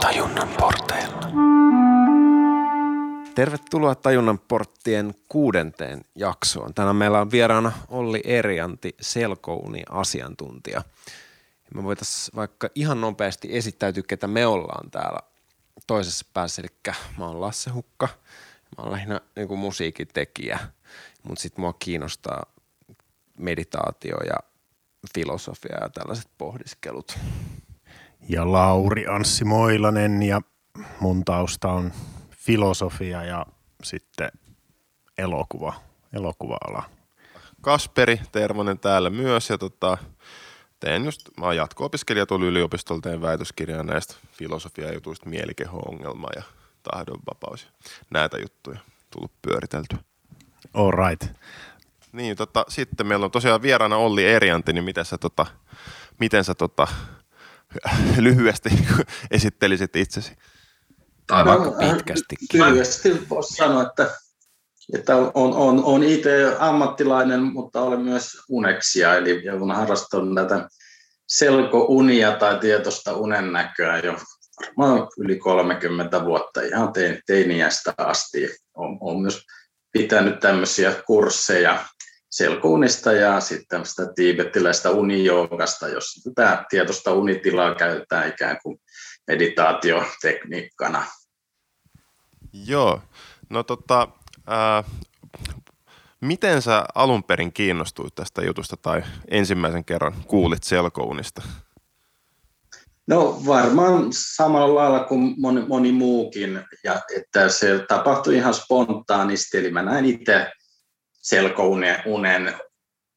Tajunnan porteilla. Tervetuloa Tajunnan porttien kuudenteen jaksoon. Tänään meillä on vieraana Olli Erianti, selkouni asiantuntija. Me voitaisiin vaikka ihan nopeasti esittäytyä, ketä me ollaan täällä toisessa päässä. Eli mä oon Lasse Hukka. Mä oon lähinnä niin kuin musiikin tekijä, mutta sitten mua kiinnostaa meditaatio ja filosofia ja tällaiset pohdiskelut. Ja Lauri Anssi Moilanen ja mun tausta on filosofia ja sitten elokuva, elokuva-ala. Kasperi Termonen täällä myös ja tota, teen just, mä oon jatko-opiskelija tuolla yliopistolla, teen väitöskirjaa näistä filosofia-jutuista, mielikeho-ongelma ja tahdonvapaus ja näitä juttuja tullut pyöriteltyä. All right. Niin, tota, sitten meillä on tosiaan vieraana Olli Erianti, niin miten sä, tota, miten sä tota, lyhyesti esittelisit itsesi? Tai vaikka no, pitkästikin. Lyhyesti voisi sanoa, että, että on, on, on itse ammattilainen, mutta olen myös uneksija, eli kun harrastan tätä selkounia tai tietoista unennäköä jo varmaan yli 30 vuotta ihan teiniästä asti. Olen, olen myös pitänyt tämmöisiä kursseja selkuunista ja sitten sitä tiibettiläistä unijoogasta, jos tätä tietoista unitilaa käytetään ikään kuin meditaatiotekniikkana. Joo, no tota, ää, miten sä alun perin kiinnostuit tästä jutusta tai ensimmäisen kerran kuulit selkounista? No varmaan samalla lailla kuin moni, moni muukin, ja että se tapahtui ihan spontaanisti, eli mä näin itse selkounen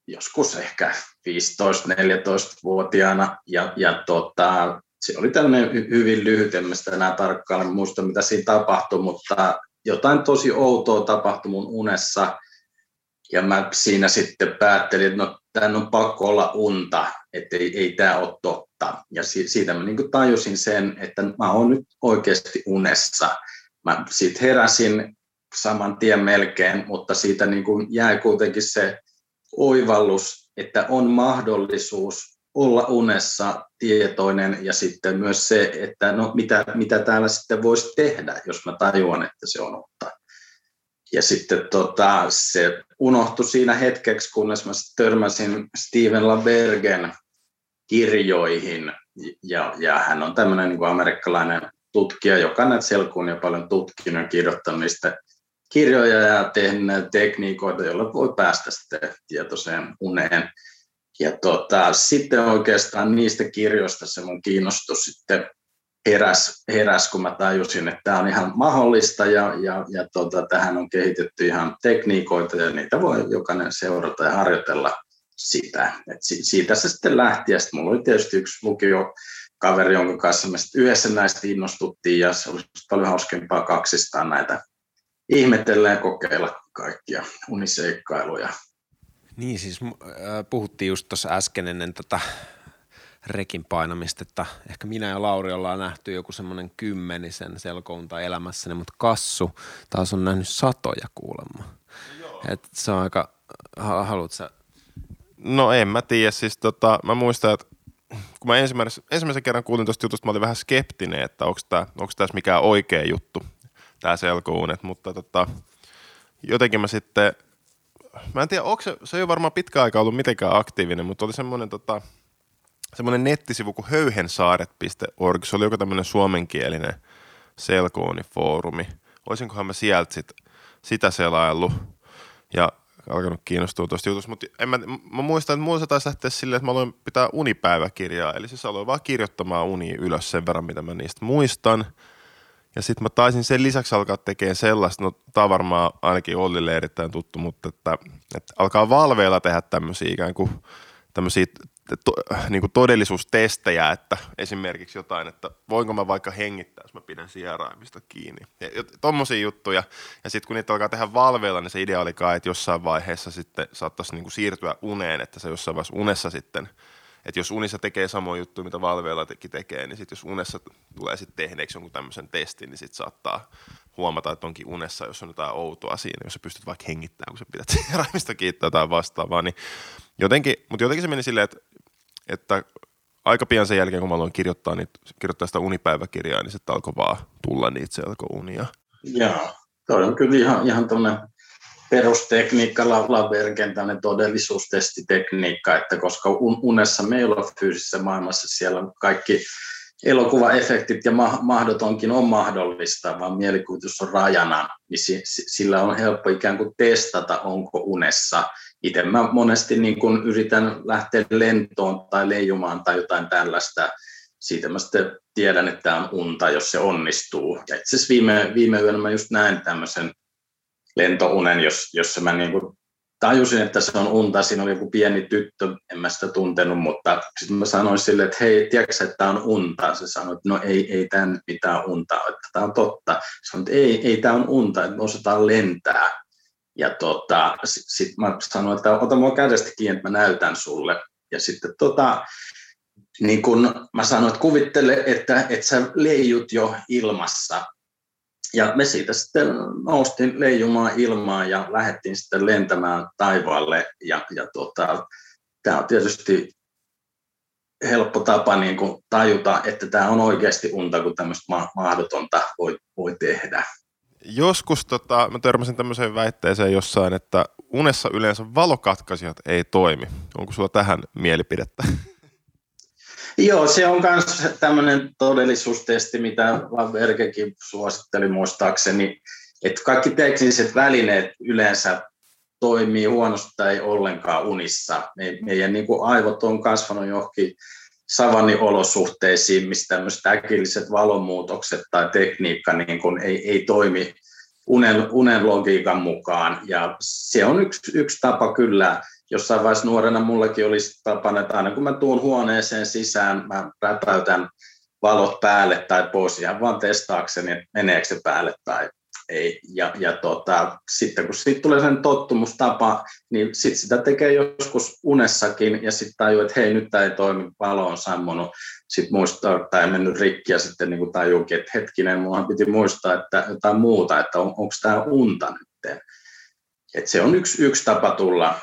joskus ehkä 15-14-vuotiaana, ja, ja tota, se oli tällainen hyvin lyhyt, en mä enää tarkkaan muista, mitä siinä tapahtui, mutta jotain tosi outoa tapahtui mun unessa, ja mä siinä sitten päättelin, että no tämän on pakko olla unta, että ei, ei tämä ole totta. Ja siitä mä niin tajusin sen, että mä oon nyt oikeasti unessa. Mä sitten heräsin saman tien melkein, mutta siitä niin kuin jäi kuitenkin se oivallus, että on mahdollisuus olla unessa tietoinen ja sitten myös se, että no mitä, mitä täällä sitten voisi tehdä, jos mä tajuan, että se on unta. Ja sitten tota, se unohtui siinä hetkeksi, kunnes mä törmäsin Steven LaBergen kirjoihin. Ja, ja hän on tämmöinen niin amerikkalainen tutkija, joka näitä selkuun ja paljon tutkinut ja kirjoittanut niistä kirjoja ja tehnyt tekniikoita, joilla voi päästä sitten tietoiseen uneen. Ja tota, sitten oikeastaan niistä kirjoista se mun kiinnostus sitten heräs, heräs, kun mä tajusin, että tämä on ihan mahdollista ja, ja, ja tota, tähän on kehitetty ihan tekniikoita ja niitä voi jokainen seurata ja harjoitella sitä. Et siitä se sitten lähti ja sitten mulla oli tietysti yksi lukio kaveri, jonka kanssa me yhdessä näistä innostuttiin ja se olisi paljon hauskempaa kaksistaan näitä ihmetellä ja kokeilla kaikkia uniseikkailuja. Niin siis äh, puhuttiin just tuossa äsken ennen tätä rekin painamista, että ehkä minä ja Lauri ollaan nähty joku semmoinen kymmenisen selkounta elämässäni, mutta Kassu taas on nähnyt satoja kuulemma. Et se on aika, haluat sä? No en mä tiedä, siis tota, mä muistan, että kun mä ensimmäisen, ensimmäisen kerran kuulin tuosta jutusta, mä olin vähän skeptinen, että onko tässä mikään oikea juttu, tämä selkounet, mutta tota, jotenkin mä sitten, mä en tiedä, onko se, se ei ole varmaan pitkä aika ollut mitenkään aktiivinen, mutta oli semmoinen tota, semmoinen nettisivu kuin höyhensaaret.org. Se oli joku tämmöinen suomenkielinen selkoonifoorumi. Olisinkohan mä sieltä sit, sitä selaillut ja alkanut kiinnostua tuosta jutusta, mutta en mä, mä muistan, että mulla taisi lähteä silleen, että mä aloin pitää unipäiväkirjaa, eli siis aloin vaan kirjoittamaan uni ylös sen verran, mitä mä niistä muistan. Ja sitten mä taisin sen lisäksi alkaa tekemään sellaista, no tämä varmaan ainakin Ollille erittäin tuttu, mutta että, että alkaa valveilla tehdä tämmöisiä ikään kuin tämmöisiä to, niin kuin todellisuustestejä, että esimerkiksi jotain, että voinko mä vaikka hengittää, jos mä pidän sieraimista kiinni. Tuommoisia juttuja. Ja sitten kun niitä alkaa tehdä valveilla, niin se idea oli kai, että jossain vaiheessa sitten saattaisi niin kuin siirtyä uneen, että se jossain vaiheessa unessa sitten – että jos unissa tekee samoja juttuja, mitä valveilla tekee, niin sitten jos unessa tulee sitten tehneeksi jonkun tämmöisen testin, niin sitten saattaa huomata, että onkin unessa, jos on jotain outoa siinä, jos sä pystyt vaikka hengittämään, kun sä pidät raimista kiittää tai vastaavaa, niin jotenkin, mutta jotenkin se meni silleen, että, että aika pian sen jälkeen, kun mä aloin kirjoittaa, niin, kirjoittaa sitä unipäiväkirjaa, niin sitten alkoi vaan tulla niitä selkounia. Joo, toi on kyllä ihan, ihan tuonne perustekniikka, Lavergen todellisuustestitekniikka, että koska unessa me ei ole fyysisessä maailmassa, siellä kaikki elokuvaefektit ja mahdotonkin on mahdollista, vaan mielikuvitus on rajana, niin sillä on helppo ikään kuin testata, onko unessa. Itse mä monesti niin kun yritän lähteä lentoon tai leijumaan tai jotain tällaista. Siitä mä sitten tiedän, että tämä on unta, jos se onnistuu. Ja itse asiassa viime, viime yönä mä just näin tämmöisen lentounen, jos, jossa mä niin kuin tajusin, että se on unta. Siinä oli joku pieni tyttö, en mä sitä tuntenut, mutta sitten mä sanoin sille, että hei, tiedätkö että tämä on unta? Se sanoi, että no ei, ei tämä nyt mitään unta että tämä on totta. Sanoin, että ei, ei tämä on unta, että me osataan lentää. Ja tota, sitten sit mä sanoin, että ota mua kädestä kiinni, että mä näytän sulle. Ja sitten tota, niin kun mä sanoin, että kuvittele, että, että sä leijut jo ilmassa ja me siitä sitten noustiin leijumaan ilmaan ja lähdettiin sitten lentämään taivaalle. Ja, ja tota, tämä on tietysti helppo tapa niin kuin tajuta, että tämä on oikeasti unta, kun tämmöistä mahdotonta voi, voi tehdä. Joskus tota, mä törmäsin tämmöiseen väitteeseen jossain, että unessa yleensä valokatkaisijat ei toimi. Onko sulla tähän mielipidettä? Joo, se on myös tämmöinen todellisuustesti, mitä Verkekin suositteli muistaakseni, että kaikki tekniset välineet yleensä toimii huonosti tai ollenkaan unissa. meidän niin kuin aivot on kasvanut johonkin savanniolosuhteisiin, missä tämmöiset äkilliset valonmuutokset tai tekniikka niin kuin ei, ei toimi unen, unen logiikan mukaan. Ja se on yksi, yksi tapa kyllä jossain vaiheessa nuorena mullakin olisi tapana, että aina kun mä tuun huoneeseen sisään, mä räpäytän valot päälle tai pois ihan vaan testaakseni, että meneekö se päälle tai ei. Ja, ja tota, sitten kun siitä tulee sen tottumustapa, niin sitten sitä tekee joskus unessakin ja sitten tajuu, että hei nyt tämä ei toimi, valo on sammunut. Sitten muistaa, että tämä ei mennyt rikki ja sitten niin tajuukin, että hetkinen, mulla piti muistaa, että jotain muuta, että on, onko tämä unta nyt. Et se on yksi, yksi tapa tulla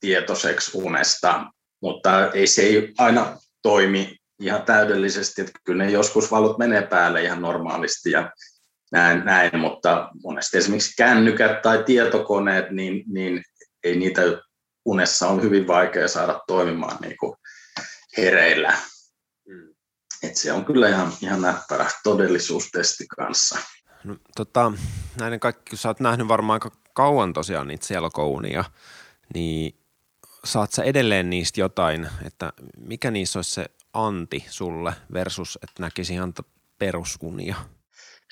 tietoiseksi unesta, mutta ei se ei aina toimi ihan täydellisesti, että kyllä ne joskus valot menee päälle ihan normaalisti ja näin, näin mutta monesti esimerkiksi kännykät tai tietokoneet, niin, niin ei niitä unessa on hyvin vaikea saada toimimaan niin kuin hereillä. Mm. Et se on kyllä ihan, ihan näppärä todellisuustesti kanssa. No, tota, näiden kaikki, kun sä oot nähnyt varmaan aika kauan tosiaan niitä selkounia, niin saat sä edelleen niistä jotain, että mikä niissä olisi se anti sulle versus, että näkisi ihan perusunia?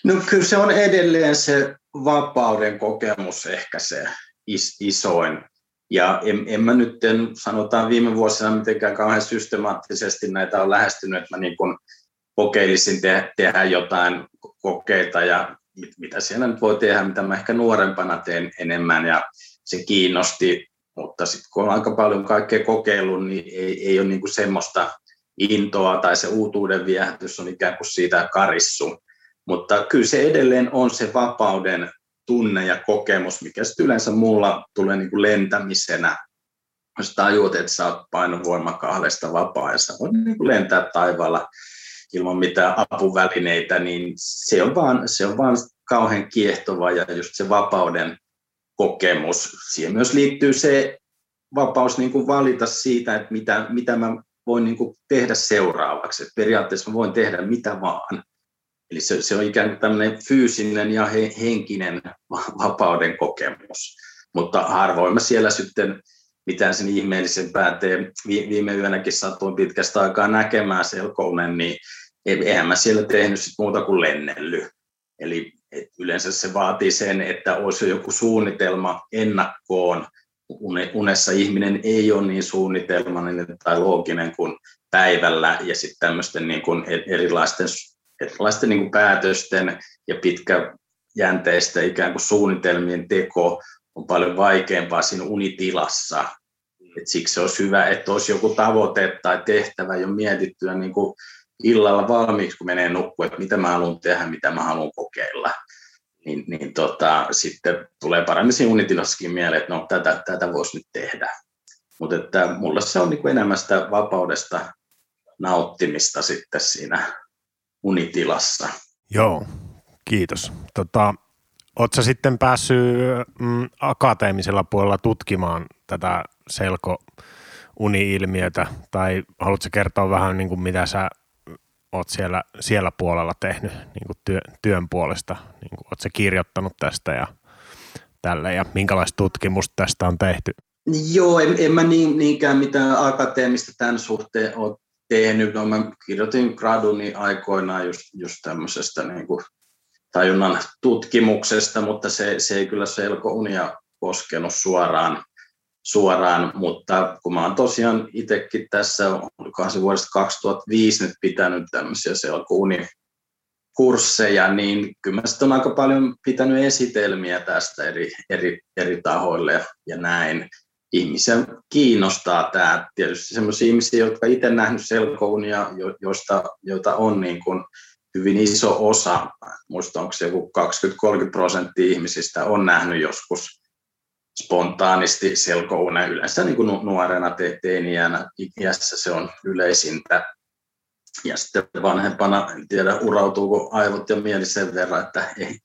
No kyllä se on edelleen se vapauden kokemus ehkä se is, isoin. Ja en, en mä nyt en, sanotaan viime vuosina mitenkään kauhean systemaattisesti näitä on lähestynyt, että mä niin kun kokeilisin te, tehdä jotain kokeita ja mit, mitä siellä nyt voi tehdä, mitä mä ehkä nuorempana teen enemmän ja se kiinnosti mutta sitten kun on aika paljon kaikkea kokeillut, niin ei, ei ole niin kuin semmoista intoa tai se uutuuden viehätys on ikään kuin siitä karissu. Mutta kyllä se edelleen on se vapauden tunne ja kokemus, mikä yleensä mulla tulee niin kuin lentämisenä. Jos tajuut, että sä oot painovoima kahdesta vapaa ja sä voit niin kuin lentää taivaalla ilman mitään apuvälineitä, niin se on vaan, se on vaan kauhean kiehtova ja just se vapauden kokemus. Siihen myös liittyy se vapaus niin kuin valita siitä, että mitä, mitä mä voin niin kuin tehdä seuraavaksi. Että periaatteessa mä voin tehdä mitä vaan. Eli se, se on ikään kuin tämmöinen fyysinen ja he, henkinen vapauden kokemus. Mutta harvoin mä siellä sitten mitään sen ihmeellisempää tee. Viime yönäkin satuin pitkästä aikaa näkemään selkounen, niin eihän mä siellä tehnyt sit muuta kuin lennelly. Eli et yleensä se vaatii sen, että olisi joku suunnitelma ennakkoon. Unessa ihminen ei ole niin suunnitelmainen tai looginen kuin päivällä ja sitten tämmöisten niin kuin erilaisten, erilaisten niin kuin päätösten ja pitkäjänteistä ikään kuin suunnitelmien teko on paljon vaikeampaa siinä unitilassa. Et siksi olisi hyvä, että olisi joku tavoite tai tehtävä jo mietittyä niin kuin illalla valmiiksi, kun menee nukkua, että mitä mä haluan tehdä, mitä mä haluan kokeilla. Niin, niin tota, sitten tulee paremmin siinä unitilassakin mieleen, että no tätä, tätä voisi nyt tehdä. Mutta mulla se on niin enemmän sitä vapaudesta nauttimista sitten siinä unitilassa. Joo, kiitos. Tota, Oletko sitten päässyt mm, akateemisella puolella tutkimaan tätä selko-uni-ilmiötä, tai haluatko kertoa vähän, niin kuin mitä sä oot siellä, siellä puolella tehnyt niin kuin työ, työn puolesta? Niin kuin, ootko kirjoittanut tästä ja tälle, ja minkälaista tutkimusta tästä on tehty? Joo, en, en mä niin, niinkään mitään akateemista tämän suhteen ole tehnyt. No, mä kirjoitin graduni aikoinaan just, just tämmöisestä niin kuin tajunnan tutkimuksesta, mutta se, se ei kyllä selkounia koskenut suoraan, suoraan, mutta kun mä oon tosiaan itsekin tässä, olikohan se vuodesta 2005 nyt pitänyt tämmöisiä selkouni kursseja, niin kyllä mä on aika paljon pitänyt esitelmiä tästä eri, eri, eri tahoille ja näin. Ihmisiä kiinnostaa tämä. Tietysti sellaisia ihmisiä, jotka itse nähnyt selkounia, joista, joita on niin kuin hyvin iso osa, muista onko se joku 20-30 prosenttia ihmisistä on nähnyt joskus spontaanisti selkounen yleensä niin kuin nuorena te- teiniänä iässä se on yleisintä. Ja sitten vanhempana, en tiedä urautuuko aivot ja mieli sen verran, että ei,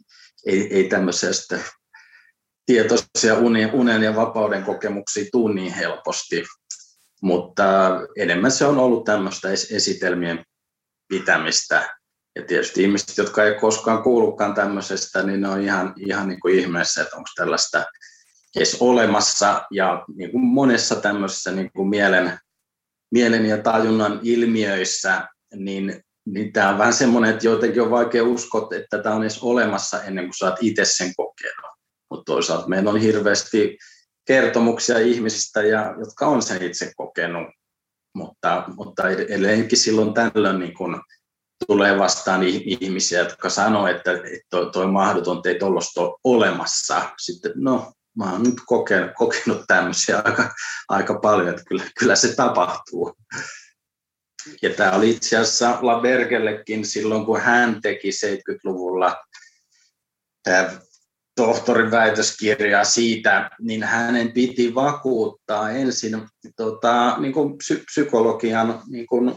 ei, ei tämmöisiä tietoisia unen, unen ja vapauden kokemuksia tule niin helposti. Mutta enemmän se on ollut tämmöistä esitelmien pitämistä ja tietysti ihmiset, jotka ei koskaan kuullutkaan tämmöisestä, niin ne on ihan, ihan niin kuin ihmeessä, että onko tällaista edes olemassa. Ja niin kuin monessa tämmöisessä niin kuin mielen, mielen ja tajunnan ilmiöissä, niin, niin tämä on vähän semmoinen, että jotenkin on vaikea uskoa, että tämä on edes olemassa ennen kuin saat itse sen kokenut. Mutta toisaalta meillä on hirveästi kertomuksia ihmisistä, ja, jotka on sen itse kokenut, mutta, mutta edelleenkin silloin tällöin niin kun tulee vastaan ihmisiä, jotka sanoo, että toi mahdoton, että ei tuollaista ole olemassa. Sitten, no, mä oon nyt kokenut, kokenut tämmöisiä aika, aika paljon, että kyllä, kyllä se tapahtuu. Ja tämä oli itse asiassa Labergellekin silloin, kun hän teki 70-luvulla tohtorin väitöskirjaa siitä, niin hänen piti vakuuttaa ensin tota, niin kuin psykologian niin kuin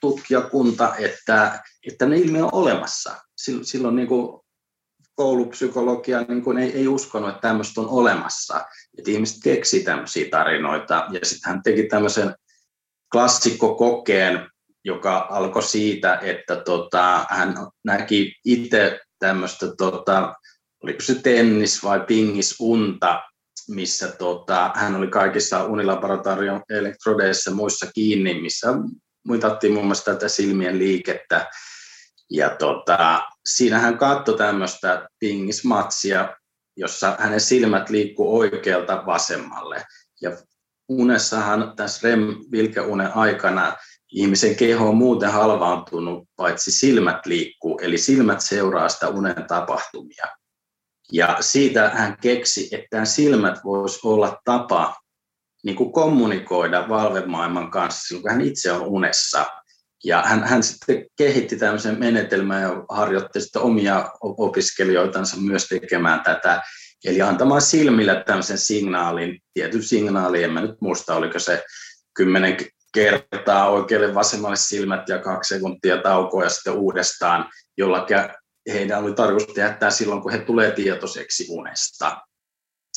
tutkijakunta, että, että ne ilmiö on olemassa. Silloin niin kuin koulupsykologia niin kuin ei, ei uskonut, että tämmöistä on olemassa. Että ihmiset keksi tämmöisiä tarinoita. Ja sitten hän teki tämmöisen klassikkokokeen, joka alkoi siitä, että tota, hän näki itse tämmöistä, tota, oliko se tennis vai pingisunta, missä tota, hän oli kaikissa unilaboratorion elektrodeissa muissa kiinni, missä mitattiin muun muassa tätä silmien liikettä. Ja tota, siinä hän katsoi tämmöistä pingismatsia, jossa hänen silmät liikkuu oikealta vasemmalle. Ja unessahan tässä REM-vilkeunen aikana ihmisen keho on muuten halvaantunut, paitsi silmät liikkuu, eli silmät seuraa sitä unen tapahtumia. Ja siitä hän keksi, että silmät voisi olla tapa niin kuin kommunikoida valvemaailman kanssa silloin, kun hän itse on unessa. Ja hän, hän sitten kehitti tämmöisen menetelmän ja harjoitti sitten omia opiskelijoitansa myös tekemään tätä. Eli antamaan silmillä tämmöisen signaalin, tietyn signaalin, en mä nyt muista, oliko se kymmenen kertaa oikealle vasemmalle silmät ja kaksi sekuntia taukoa ja sitten uudestaan, jolla heidän oli tarkoitus tehdä silloin, kun he tulee tietoiseksi unesta.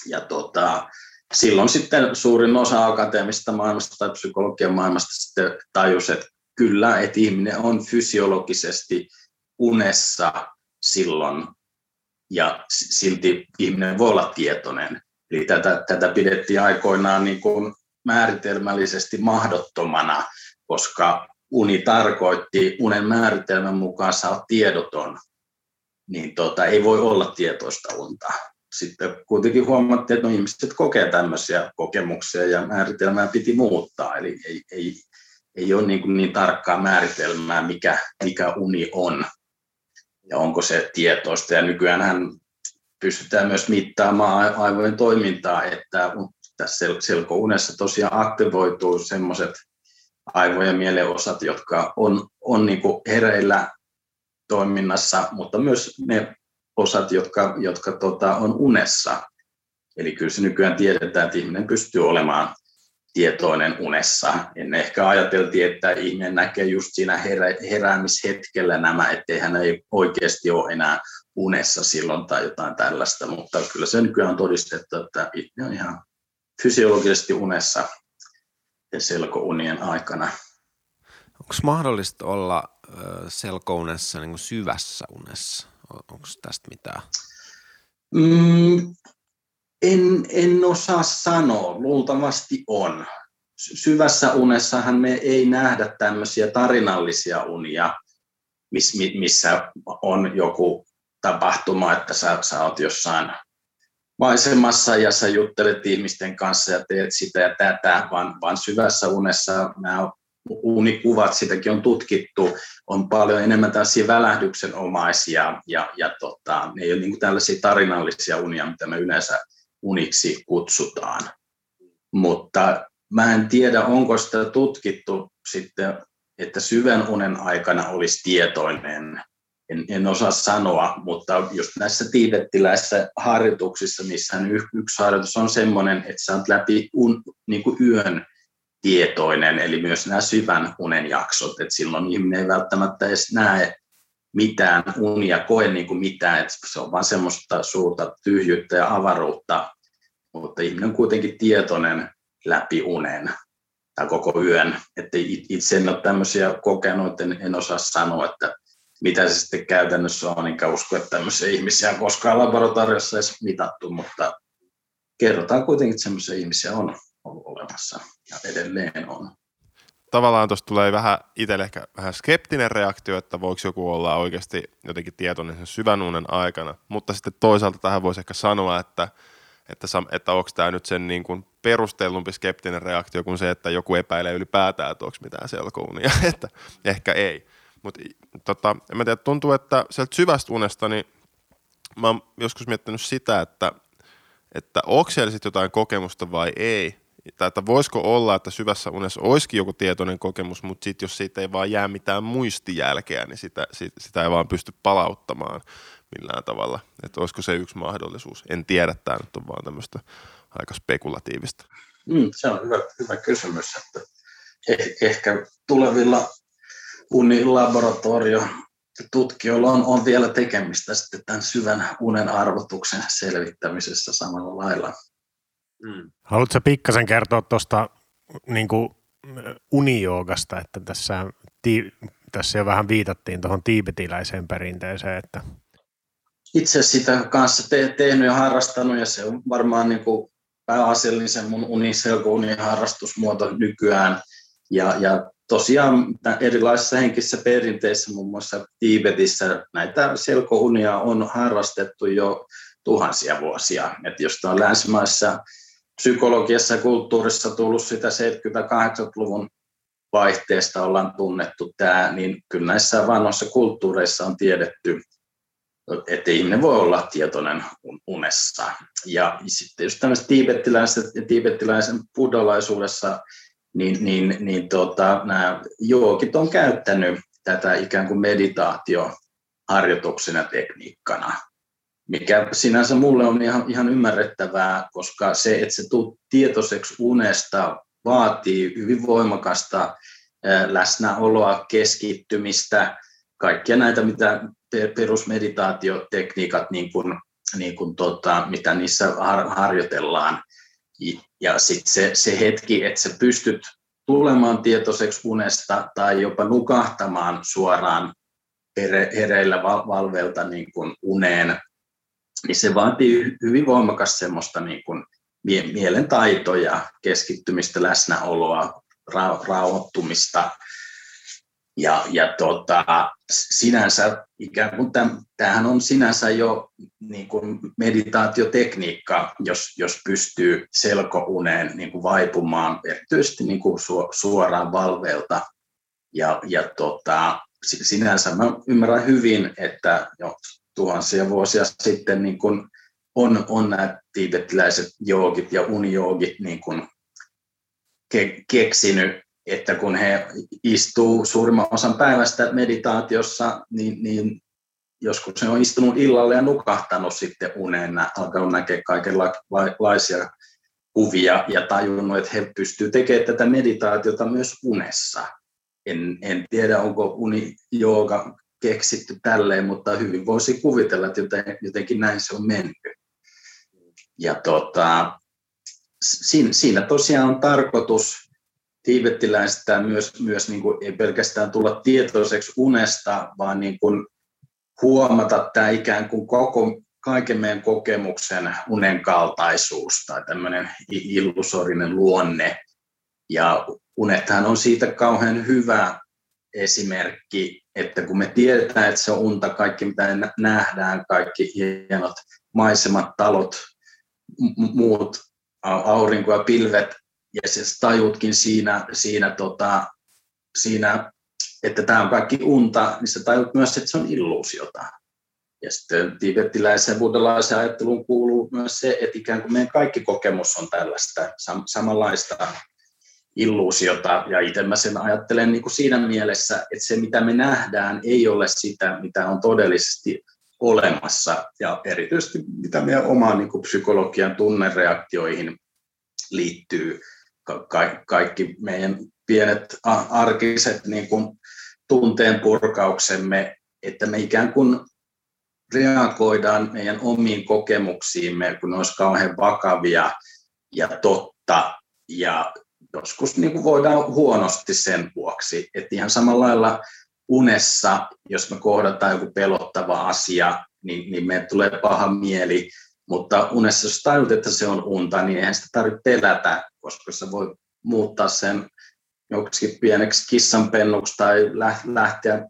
Ja tota, silloin sitten suurin osa akateemista maailmasta tai psykologian maailmasta sitten tajusi, että kyllä, että ihminen on fysiologisesti unessa silloin ja silti ihminen voi olla tietoinen. Eli tätä, tätä pidettiin aikoinaan niin kuin määritelmällisesti mahdottomana, koska uni tarkoitti unen määritelmän mukaan oot tiedoton, niin tota, ei voi olla tietoista unta sitten kuitenkin huomattiin, että no ihmiset kokee tämmöisiä kokemuksia ja määritelmää piti muuttaa. Eli ei, ei, ei ole niin, kuin niin tarkkaa määritelmää, mikä, mikä uni on ja onko se tietoista. Ja nykyään pystytään myös mittaamaan aivojen toimintaa, että tässä selkounessa tosiaan aktivoituu semmoiset aivojen mielenosat, jotka on, on niin kuin hereillä toiminnassa, mutta myös ne osat, jotka, jotka tota, on unessa. Eli kyllä se nykyään tiedetään, että ihminen pystyy olemaan tietoinen unessa. En ehkä ajateltiin, että ihminen näkee just siinä herä, heräämishetkellä nämä, ettei hän ei oikeasti ole enää unessa silloin tai jotain tällaista, mutta kyllä se nykyään on todistettu, että ihminen on ihan fysiologisesti unessa selkounien aikana. Onko mahdollista olla selkounessa niin kuin syvässä unessa? Onko tästä mitään? Mm, en, en osaa sanoa, luultavasti on. Syvässä unessahan me ei nähdä tämmöisiä tarinallisia unia, missä on joku tapahtuma, että sä, sä oot jossain maisemassa ja sä juttelet ihmisten kanssa ja teet sitä ja tätä, vaan, vaan syvässä unessa nämä unikuvat, sitäkin on tutkittu, on paljon enemmän tällaisia välähdyksenomaisia ja, ja tota, ne ei ole niin tällaisia tarinallisia unia, mitä me yleensä uniksi kutsutaan. Mutta mä en tiedä, onko sitä tutkittu sitten, että syvän unen aikana olisi tietoinen. En, en osaa sanoa, mutta just näissä tiibettiläisissä harjoituksissa, missä yksi harjoitus on sellainen, että sä oot läpi un, niin kuin yön tietoinen, eli myös nämä syvän unen jaksot, että silloin ihminen ei välttämättä edes näe mitään unia, koe niin kuin mitään, että se on vain semmoista suurta tyhjyyttä ja avaruutta, mutta ihminen on kuitenkin tietoinen läpi unen tai koko yön, että itse en ole tämmöisiä kokenut, en, en osaa sanoa, että mitä se sitten käytännössä on, enkä usko, että tämmöisiä ihmisiä on koskaan laboratoriossa edes mitattu, mutta kerrotaan kuitenkin, että semmoisia ihmisiä on ollut olemassa ja edelleen on. Tavallaan tuosta tulee vähän itselle ehkä vähän skeptinen reaktio, että voiko joku olla oikeasti jotenkin tietoinen sen syvän unen aikana, mutta sitten toisaalta tähän voisi ehkä sanoa, että, että, että onko tämä nyt sen niin kuin perustellumpi skeptinen reaktio kuin se, että joku epäilee ylipäätään, että onko mitään selkounia, että ehkä ei. Mutta tota, en mä tiedä, tuntuu, että sieltä syvästä unesta, niin mä oon joskus miettinyt sitä, että, että onko siellä sitten jotain kokemusta vai ei, tai että voisiko olla, että syvässä unessa olisikin joku tietoinen kokemus, mutta sitten jos siitä ei vaan jää mitään muistijälkeä, niin sitä, sitä ei vaan pysty palauttamaan millään tavalla. Että olisiko se yksi mahdollisuus? En tiedä, tämä nyt on vaan tämmöistä aika spekulatiivista. Mm, se on hyvä, hyvä kysymys, että eh, ehkä tulevilla unilaboratorio tutkijoilla on, on vielä tekemistä sitten tämän syvän unen arvotuksen selvittämisessä samalla lailla. Mm. Haluatko pikkasen kertoa tuosta niin unijoogasta, että tässä, ti, tässä jo vähän viitattiin tuohon tiibetiläiseen perinteeseen, että itse sitä kanssa te, tehnyt ja harrastanut ja se on varmaan niin kuin pääasiallisen mun uniselko harrastusmuoto nykyään. Ja, ja tosiaan erilaisissa henkisissä perinteissä, muun muassa Tiibetissä, näitä selkounia on harrastettu jo tuhansia vuosia. Et jos on länsimaissa psykologiassa ja kulttuurissa tullut sitä 70-80-luvun vaihteesta ollaan tunnettu tämä, niin kyllä näissä vanhoissa kulttuureissa on tiedetty, että ihminen voi olla tietoinen unessa. Ja sitten just tämmöisessä tiibettiläisen buddhalaisuudessa, niin, niin, niin tota, nämä joogit on käyttänyt tätä ikään kuin meditaatioharjoituksena tekniikkana mikä sinänsä mulle on ihan, ihan ymmärrettävää, koska se, että se tuu tietoiseksi unesta, vaatii hyvin voimakasta läsnäoloa, keskittymistä, kaikkia näitä, mitä perusmeditaatiotekniikat, niin kuin, niin kuin tota, mitä niissä har, harjoitellaan. Ja sitten se, se hetki, että sä pystyt tulemaan tietoiseksi unesta tai jopa nukahtamaan suoraan hereillä valvelta niin kuin uneen niin se vaatii hyvin voimakas semmoista niin kuin mielentaitoja, keskittymistä, läsnäoloa, ra- rauhoittumista. Ja, ja tota, sinänsä ikään kuin täm, tämähän on sinänsä jo niin kuin meditaatiotekniikka, jos, jos pystyy selkouneen niin kuin vaipumaan erityisesti niin kuin suoraan valveelta. Ja, ja tota, sinänsä mä ymmärrän hyvin, että jo tuhansia vuosia sitten niin kuin on, on nämä tiibettiläiset joogit ja unijoogit niin kuin ke, keksinyt, että kun he istuu suurimman osan päivästä meditaatiossa, niin, niin joskus he on istunut illalle ja nukahtanut sitten uneen, alkanut näkeä kaikenlaisia kuvia ja tajunnut, että he pystyvät tekemään tätä meditaatiota myös unessa. En, en tiedä, onko uni jooga keksitty tälleen, mutta hyvin voisi kuvitella, että jotenkin näin se on mennyt. Ja tota, siinä, tosiaan on tarkoitus tiibettiläistä myös, myös niin kuin, ei pelkästään tulla tietoiseksi unesta, vaan niin kuin huomata tämä ikään kuin koko, kaiken meidän kokemuksen unen kaltaisuus tai tämmöinen illusorinen luonne. Ja unethan on siitä kauhean hyvä esimerkki, että kun me tiedetään, että se on unta, kaikki mitä nähdään, kaikki hienot maisemat, talot, muut aurinko ja pilvet, ja se tajutkin siinä, siinä, tota, siinä, että tämä on kaikki unta, niin se tajut myös, että se on illuusiota. Ja sitten tibettiläisen ja buddhalaisen ajatteluun kuuluu myös se, että ikään kuin meidän kaikki kokemus on tällaista sam- samanlaista illuusiota, ja itse mä sen ajattelen niin kuin siinä mielessä, että se mitä me nähdään ei ole sitä, mitä on todellisesti olemassa, ja erityisesti mitä meidän omaan niin kuin psykologian tunnereaktioihin liittyy, ka- kaikki meidän pienet arkiset niin kuin tunteen purkauksemme, että me ikään kuin reagoidaan meidän omiin kokemuksiimme, kun ne olisi kauhean vakavia ja totta, ja joskus niin kuin voidaan huonosti sen vuoksi, että ihan samalla lailla unessa, jos me kohdataan joku pelottava asia, niin, niin meille tulee paha mieli, mutta unessa jos tajut, että se on unta, niin eihän sitä tarvitse pelätä, koska se voi muuttaa sen joksikin pieneksi kissanpennuksi tai lähteä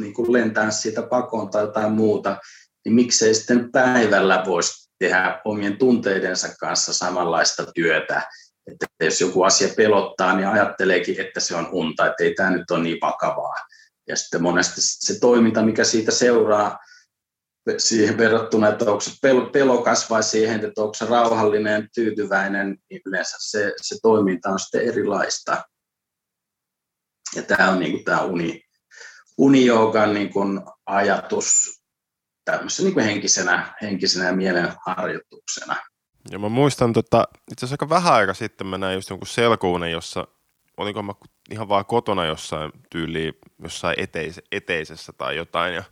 niin kuin lentää siitä pakoon tai jotain muuta, niin miksei sitten päivällä voisi tehdä omien tunteidensa kanssa samanlaista työtä. Että jos joku asia pelottaa, niin ajatteleekin, että se on unta, että ei tämä nyt ole niin vakavaa. Ja sitten monesti se toiminta, mikä siitä seuraa, siihen verrattuna, että onko se pelokas vai siihen, että onko se rauhallinen, tyytyväinen, niin yleensä se, se toiminta on sitten erilaista. Ja tämä on niin kuin tämä uni, unijoukan niin kuin ajatus tämmöisenä niin kuin henkisenä, henkisenä mielenharjoituksena. Ja mä muistan, tota, itse asiassa aika vähän aika sitten mä näin just jonkun selkounen, jossa olinko mä ihan vaan kotona jossain tyyliin, jossain eteis- eteisessä tai jotain, ja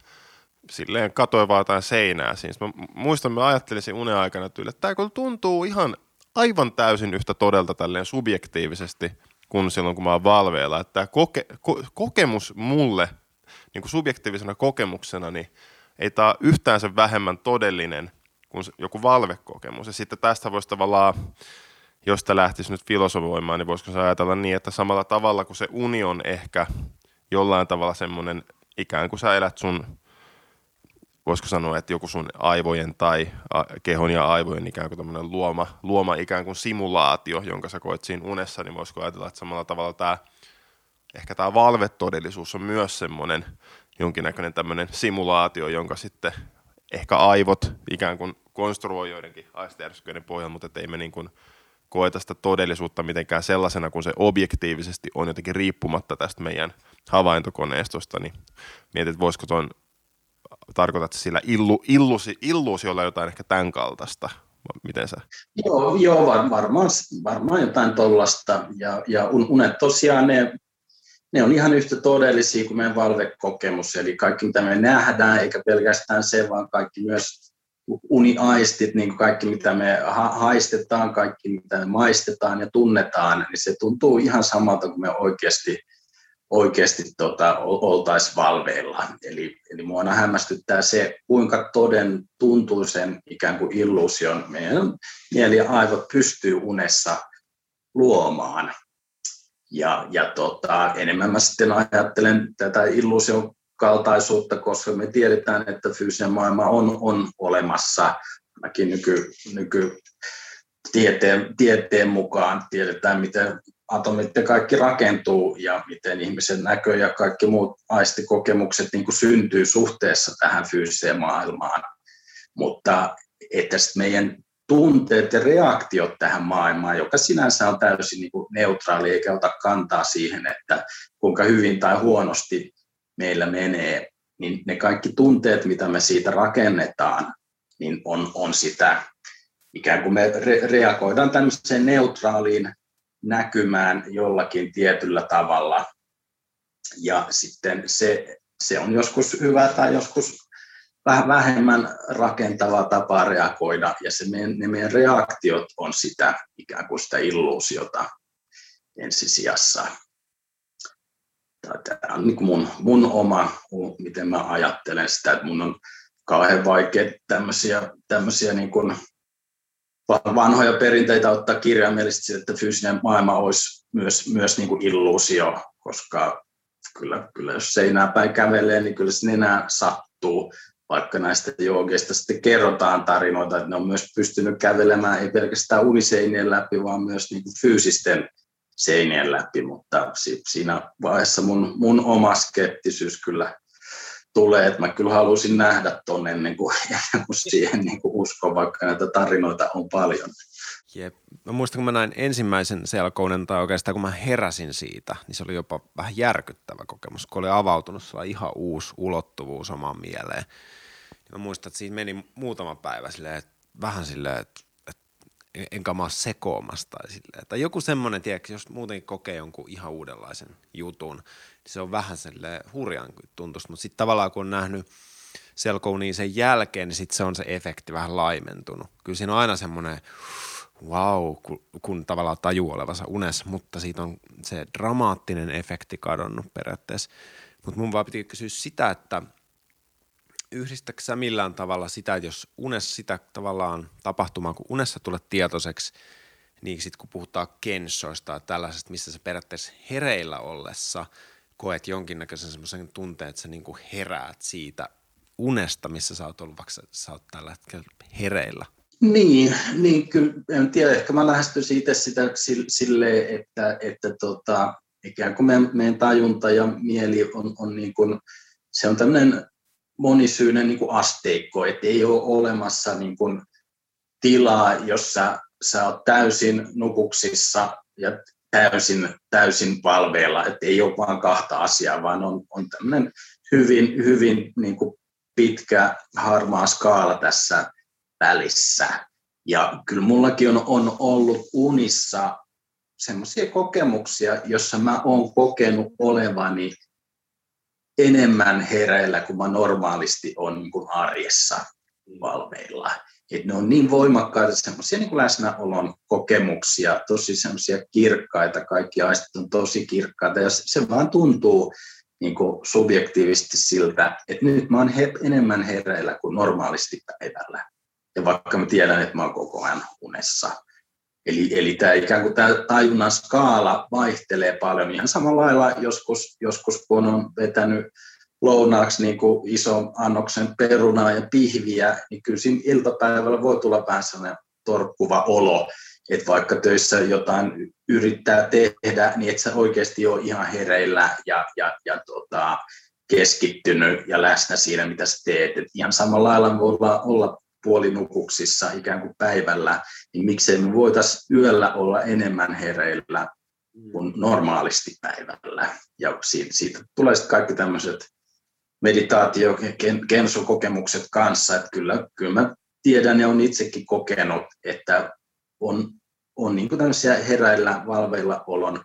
silleen katoin vaan jotain seinää siinä. Mä muistan, mä ajattelin siinä unen aikana tyyli, että tämä tuntuu ihan aivan täysin yhtä todelta tälleen subjektiivisesti kuin silloin, kun mä oon valveilla. Että tämä koke- ko- kokemus mulle, niin kuin subjektiivisena kokemuksena, niin ei tämä yhtään sen vähemmän todellinen kuin joku valvekokemus. Ja sitten tästä voisi tavallaan, jos tämä lähtisi nyt filosofoimaan, niin voisiko se ajatella niin, että samalla tavalla kuin se uni on ehkä jollain tavalla semmoinen, ikään kuin sä elät sun voisiko sanoa, että joku sun aivojen tai kehon ja aivojen ikään kuin tämmöinen luoma, luoma ikään kuin simulaatio, jonka sä koet siinä unessa, niin voisiko ajatella, että samalla tavalla tämä, ehkä tämä valvetodellisuus on myös semmoinen jonkinnäköinen tämmöinen simulaatio, jonka sitten ehkä aivot ikään kuin konstruoi joidenkin aistijärjestöiden pohjalta, mutta ei me niin kuin koeta sitä todellisuutta mitenkään sellaisena, kun se objektiivisesti on jotenkin riippumatta tästä meidän havaintokoneistosta, niin mietit, että voisiko tuon tarkoitat sillä illu, illusi, illuusiolla jotain ehkä tämän kaltaista? Miten sä? Joo, joo varmaan, varmaan jotain tuollaista. Ja, ja unet tosiaan ne, ne on ihan yhtä todellisia kuin meidän valvekokemus. Eli kaikki mitä me nähdään, eikä pelkästään se, vaan kaikki myös uniaistit, niin kuin kaikki mitä me haistetaan, kaikki mitä me maistetaan ja tunnetaan, niin se tuntuu ihan samalta kuin me oikeasti – oikeasti tota, oltaisiin valveilla. Eli, eli mua aina hämmästyttää se, kuinka toden tuntuu sen ikään kuin illuusion meidän mieli ja aivot pystyy unessa luomaan. Ja, ja tota, enemmän mä sitten ajattelen tätä illuusion kaltaisuutta, koska me tiedetään, että fyysinen maailma on, on olemassa. Mäkin nyky, nyky tieteen, tieteen mukaan tiedetään, miten atomit ja kaikki rakentuu ja miten ihmisen näkö ja kaikki muut aistikokemukset niin kuin syntyy suhteessa tähän fyysiseen maailmaan. Mutta että meidän tunteet ja reaktiot tähän maailmaan, joka sinänsä on täysin niin kuin neutraali eikä ota kantaa siihen, että kuinka hyvin tai huonosti meillä menee, niin ne kaikki tunteet, mitä me siitä rakennetaan, niin on, on sitä ikään kuin me re- reagoidaan tämmöiseen neutraaliin näkymään jollakin tietyllä tavalla. Ja sitten se, se on joskus hyvä tai joskus vähän vähemmän rakentava tapa reagoida, ja se meidän, ne meidän reaktiot on sitä ikään kuin sitä illuusiota ensisijassa. Tämä on niin mun, mun oma, miten mä ajattelen sitä, että mun on kauhean vaikea tämmöisiä, tämmöisiä niin kuin vanhoja perinteitä ottaa kirjaimellisesti, että fyysinen maailma olisi myös, myös niin kuin illuusio, koska kyllä, kyllä jos seinää päin kävelee, niin kyllä se nenää sattuu, vaikka näistä joogeista sitten kerrotaan tarinoita, että ne on myös pystynyt kävelemään ei pelkästään uniseinien läpi, vaan myös niin kuin fyysisten seinien läpi, mutta siinä vaiheessa mun, mun oma skeptisyys kyllä tulee, että mä kyllä halusin nähdä tuon ennen kuin, kuin siihen niin kuin uskon, vaikka näitä tarinoita on paljon. Jep. Mä muistan, kun mä näin ensimmäisen selkounen tai oikeastaan kun mä heräsin siitä, niin se oli jopa vähän järkyttävä kokemus, kun oli avautunut sellainen ihan uusi ulottuvuus omaan mieleen. Mä muistan, että siinä meni muutama päivä silleen, että vähän silleen, että enkä mä sekoamassa tai silleen. Tai joku semmoinen, tiedätkö, jos muutenkin kokee jonkun ihan uudenlaisen jutun, niin se on vähän silleen hurjan tuntusta, mutta sitten tavallaan kun on nähnyt selkouniin sen jälkeen, niin sitten se on se efekti vähän laimentunut. Kyllä siinä on aina semmoinen wow, kun, kun tavallaan tajuu olevansa unessa, mutta siitä on se dramaattinen efekti kadonnut periaatteessa. Mutta mun vaan piti kysyä sitä, että – yhdistätkö sä millään tavalla sitä, jos unessa sitä tavallaan tapahtumaa, kun unessa tulet tietoiseksi, niin sitten kun puhutaan kensoista ja tällaisesta, missä sä periaatteessa hereillä ollessa koet jonkinnäköisen semmoisen tunteen, että sä niinku heräät siitä unesta, missä sä oot ollut, vaikka sä oot tällä hetkellä hereillä. Niin, niin kyllä, en tiedä, ehkä mä lähestyisin itse sitä silleen, että, että tota, ikään kuin meidän, meidän tajunta ja mieli on, on niin kuin, se on tämmöinen monisyinen niin kuin asteikko, että ei ole olemassa niin kuin tilaa, jossa sä oot täysin nukuksissa ja täysin, täysin valveilla, että ei ole vain kahta asiaa, vaan on, on tämmöinen hyvin, hyvin niin kuin pitkä harmaa skaala tässä välissä. Ja kyllä mullakin on, on ollut unissa semmoisia kokemuksia, jossa mä oon kokenut olevani enemmän hereillä kuin mä normaalisti on niin kuin arjessa valveilla. Et ne on niin voimakkaita semmoisia niin läsnäolon kokemuksia, tosi semmoisia kirkkaita, kaikki aistit on tosi kirkkaita ja se vaan tuntuu niin kuin subjektiivisesti siltä, että nyt mä oon he, enemmän hereillä kuin normaalisti päivällä. Ja vaikka mä tiedän, että mä oon koko ajan unessa. Eli, eli tämä ikään kuin tämä tajunnan skaala vaihtelee paljon ihan samalla lailla joskus, joskus kun on vetänyt lounaaksi niin kuin ison annoksen perunaa ja pihviä, niin kyllä siinä iltapäivällä voi tulla vähän sellainen torkkuva olo, että vaikka töissä jotain yrittää tehdä, niin et sä oikeasti ole ihan hereillä ja, ja, ja tota, keskittynyt ja läsnä siinä, mitä sä teet. Et ihan samalla lailla voi olla, olla puolinukuksissa ikään kuin päivällä, niin miksei me voitaisiin yöllä olla enemmän hereillä kuin normaalisti päivällä. Ja siitä, siitä tulee sitten kaikki tämmöiset meditaatio- kensokokemukset kanssa, että kyllä, kyllä mä tiedän ja olen itsekin kokenut, että on, on niin tämmöisiä heräillä valveilla olon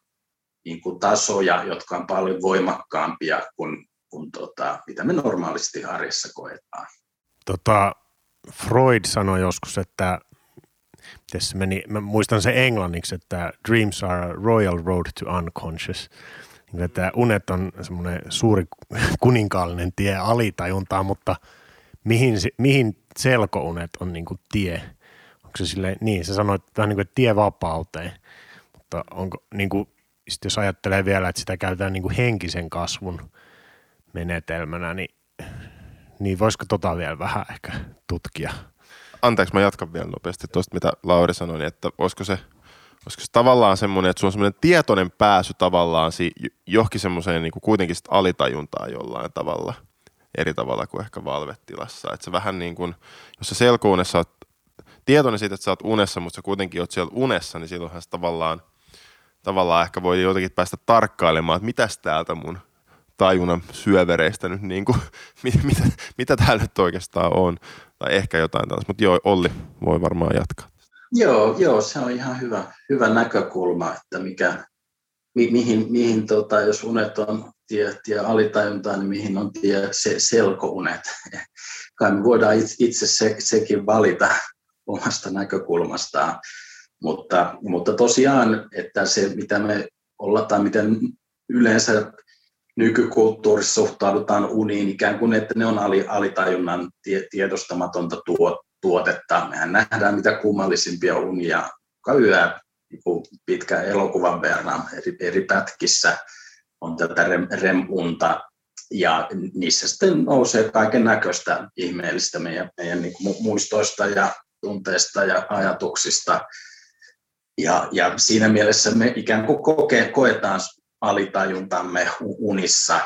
niin kuin tasoja, jotka on paljon voimakkaampia kuin, kuin tota, mitä me normaalisti arjessa koetaan. Tota, Freud sanoi joskus, että se meni, mä muistan se englanniksi, että dreams are a royal road to unconscious. Niin, että unet on semmoinen suuri kuninkaallinen tie alitajuntaan, mutta mihin, mihin selkounet on niin kuin tie? Onko se sille, niin se sanoi, että on niin kuin tie vapauteen, mutta onko niin kuin, sit jos ajattelee vielä, että sitä käytetään niin kuin henkisen kasvun menetelmänä, niin niin voisiko tota vielä vähän ehkä tutkia? Anteeksi, mä jatkan vielä nopeasti tuosta, mitä Lauri sanoi, niin että olisiko se, olisiko se tavallaan semmoinen, että sulla on semmoinen tietoinen pääsy tavallaan si- johonkin semmoiseen niin kuitenkin sit alitajuntaa jollain tavalla, eri tavalla kuin ehkä valvetilassa. Että se vähän niin kuin, jos sä selkounessa oot tietoinen siitä, että sä oot unessa, mutta sä kuitenkin oot siellä unessa, niin silloinhan se tavallaan, tavallaan ehkä voi jotenkin päästä tarkkailemaan, että mitäs täältä mun tajunnan syövereistä nyt, niin kuin, mitä, mitä, täällä nyt oikeastaan on. Tai ehkä jotain tällaista, mutta joo, Olli voi varmaan jatkaa. Joo, joo, se on ihan hyvä, hyvä näkökulma, että mikä, mi, mihin, mihin tota, jos unet on tie, alitajuntaa, niin mihin on tie se, selkounet. Kai me voidaan itse, itse se, sekin valita omasta näkökulmastaan. Mutta, mutta tosiaan, että se mitä me ollaan tai miten yleensä nykykulttuurissa suhtaudutaan uniin ikään kuin, että ne on alitajunnan tiedostamatonta tuotetta. Mehän nähdään mitä kummallisimpia unia joka yö niin pitkän elokuvan verran eri, eri pätkissä on tätä rem, remunta ja niissä sitten nousee kaiken näköistä ihmeellistä meidän, meidän niin muistoista ja tunteista ja ajatuksista. Ja, ja siinä mielessä me ikään kuin koke, koetaan alitajuntamme unissa,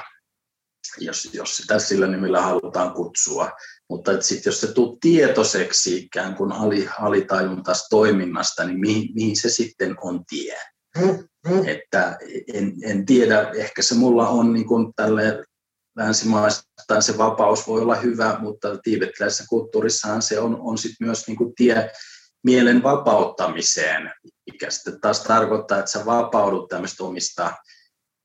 jos, jos sitä sillä nimellä halutaan kutsua. Mutta sitten jos se tulee tietoiseksi ikään kuin alitajuntas toiminnasta, niin mihin, mihin se sitten on tie? Mm-hmm. Että en, en tiedä, ehkä se mulla on niin kuin tälle länsimaista se vapaus voi olla hyvä, mutta tiibettiläisessä kulttuurissahan se on, on sit myös niin kuin tie mielen vapauttamiseen, mikä sitten taas tarkoittaa, että sä vapaudut tämmöistä omista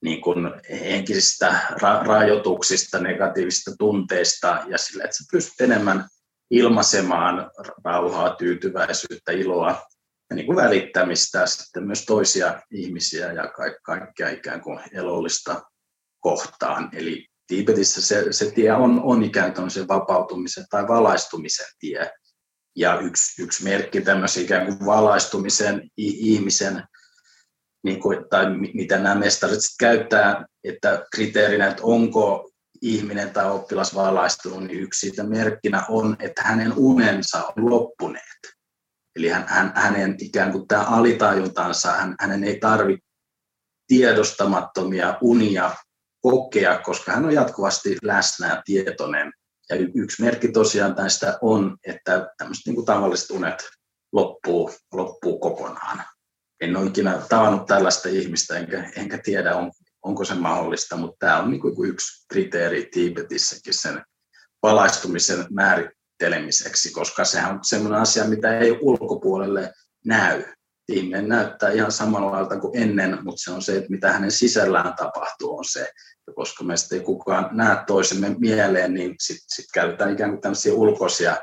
niin kuin henkisistä ra- rajoituksista, negatiivisista tunteista ja sillä, että sä pystyt enemmän ilmaisemaan rauhaa, tyytyväisyyttä, iloa ja niin kuin välittämistä sitten myös toisia ihmisiä ja ka- kaikkea ikään kuin elollista kohtaan. Eli Tiibetissä se, se tie on, on ikään kuin se vapautumisen tai valaistumisen tie. Ja yksi, yksi merkki tämmöisen ikään kuin valaistumisen ihmisen niin kuin, tai mitä nämä mestarit käyttää, että kriteerinä, että onko ihminen tai oppilas valaistunut, niin yksi siitä merkkinä on, että hänen unensa on loppuneet. Eli hän, hän, hänen ikään kuin tämä alitajuntansa, hän, hänen ei tarvitse tiedostamattomia unia kokea, koska hän on jatkuvasti läsnä ja tietoinen. Ja yksi merkki tosiaan tästä on, että tämmöiset niin kuin tavalliset unet loppuu, loppuu kokonaan en ole ikinä tavannut tällaista ihmistä, enkä, enkä tiedä, on, onko se mahdollista, mutta tämä on niin kuin yksi kriteeri Tiibetissäkin sen valaistumisen määrittelemiseksi, koska sehän on sellainen asia, mitä ei ulkopuolelle näy. Ihminen näyttää ihan samalla kuin ennen, mutta se on se, että mitä hänen sisällään tapahtuu, on se. Ja koska meistä ei kukaan näe toisemme mieleen, niin sitten sit käytetään ikään kuin tämmöisiä ulkoisia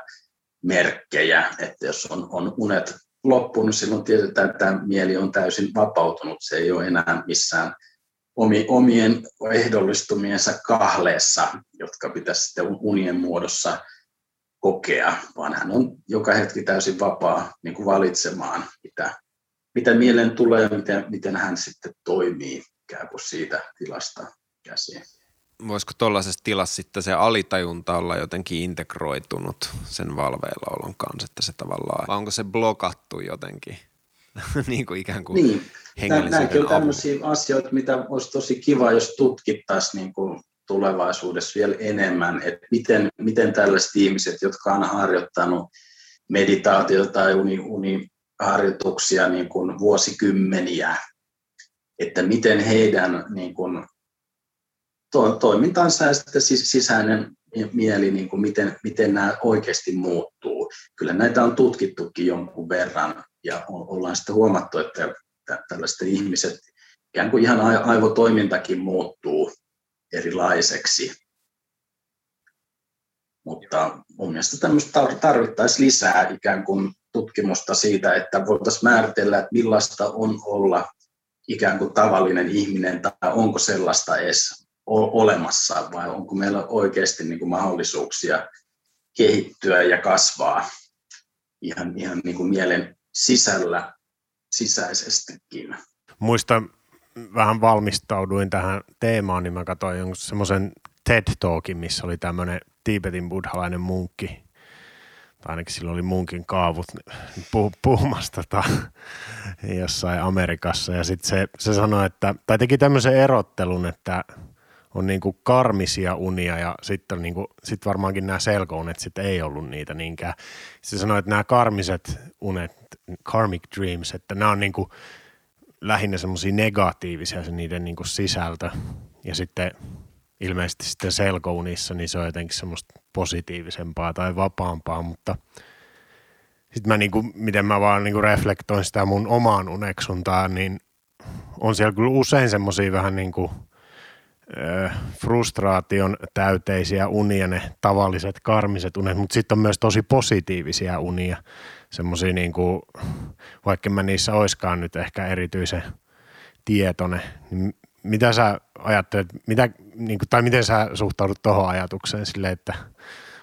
merkkejä, että jos on, on unet loppunut, silloin tiedetään, että tämä mieli on täysin vapautunut. Se ei ole enää missään omien ehdollistumiensa kahleessa, jotka pitäisi sitten unien muodossa kokea, vaan hän on joka hetki täysin vapaa niin kuin valitsemaan, mitä, mitä mielen tulee ja miten, miten hän sitten toimii ikään kuin siitä tilasta käsiin voisiko tuollaisessa tilassa sitten se alitajunta olla jotenkin integroitunut sen valveillaolon kanssa, että se tavallaan, vai onko se blokattu jotenkin? niin kuin ikään kuin niin. Nämäkin on tämmöisiä asioita, mitä olisi tosi kiva, jos tutkittaisiin niin kuin tulevaisuudessa vielä enemmän, että miten, miten tällaiset ihmiset, jotka on harjoittanut meditaatiota tai uni, uniharjoituksia niin kuin vuosikymmeniä, että miten heidän niin kuin to, toimintansa ja sitten sisäinen mieli, niin kuin miten, miten nämä oikeasti muuttuu. Kyllä näitä on tutkittukin jonkun verran ja ollaan sitten huomattu, että tällaiset ihmiset, ikään kuin ihan aivotoimintakin muuttuu erilaiseksi. Mutta mun mielestä tämmöistä tarvittaisiin lisää ikään kuin tutkimusta siitä, että voitaisiin määritellä, että millaista on olla ikään kuin tavallinen ihminen tai onko sellaista edes olemassa vai onko meillä oikeasti niin kuin mahdollisuuksia kehittyä ja kasvaa ihan, ihan niin kuin mielen sisällä sisäisestikin. Muista vähän valmistauduin tähän teemaan, niin mä katsoin jonkun semmoisen TED Talkin, missä oli tämmöinen Tibetin buddhalainen munkki, tai ainakin sillä oli munkin kaavut puh- puhumassa tota, jossain Amerikassa. Ja sitten se, se sanoi, että, tai teki tämmöisen erottelun, että on niin kuin karmisia unia ja sitten niin kuin, sit varmaankin nämä selkounet sitten ei ollut niitä niinkään. Se sanoi, että nämä karmiset unet, karmic dreams, että nämä on niin kuin lähinnä semmoisia negatiivisia se niiden niin kuin sisältö ja sitten ilmeisesti sitten selkounissa niin se on jotenkin semmoista positiivisempaa tai vapaampaa, mutta sitten mä niinku, miten mä vaan niinku reflektoin sitä mun omaan uneksuntaa, niin on siellä kyllä usein semmoisia vähän niin kuin, frustraation täyteisiä unia, ne tavalliset karmiset unet, mutta sitten on myös tosi positiivisia unia, semmoisia niin kuin, vaikka mä niissä oiskaan nyt ehkä erityisen tietone, niin mitä sä ajattelet, mitä, niin kuin, tai miten sä suhtaudut tuohon ajatukseen sille, että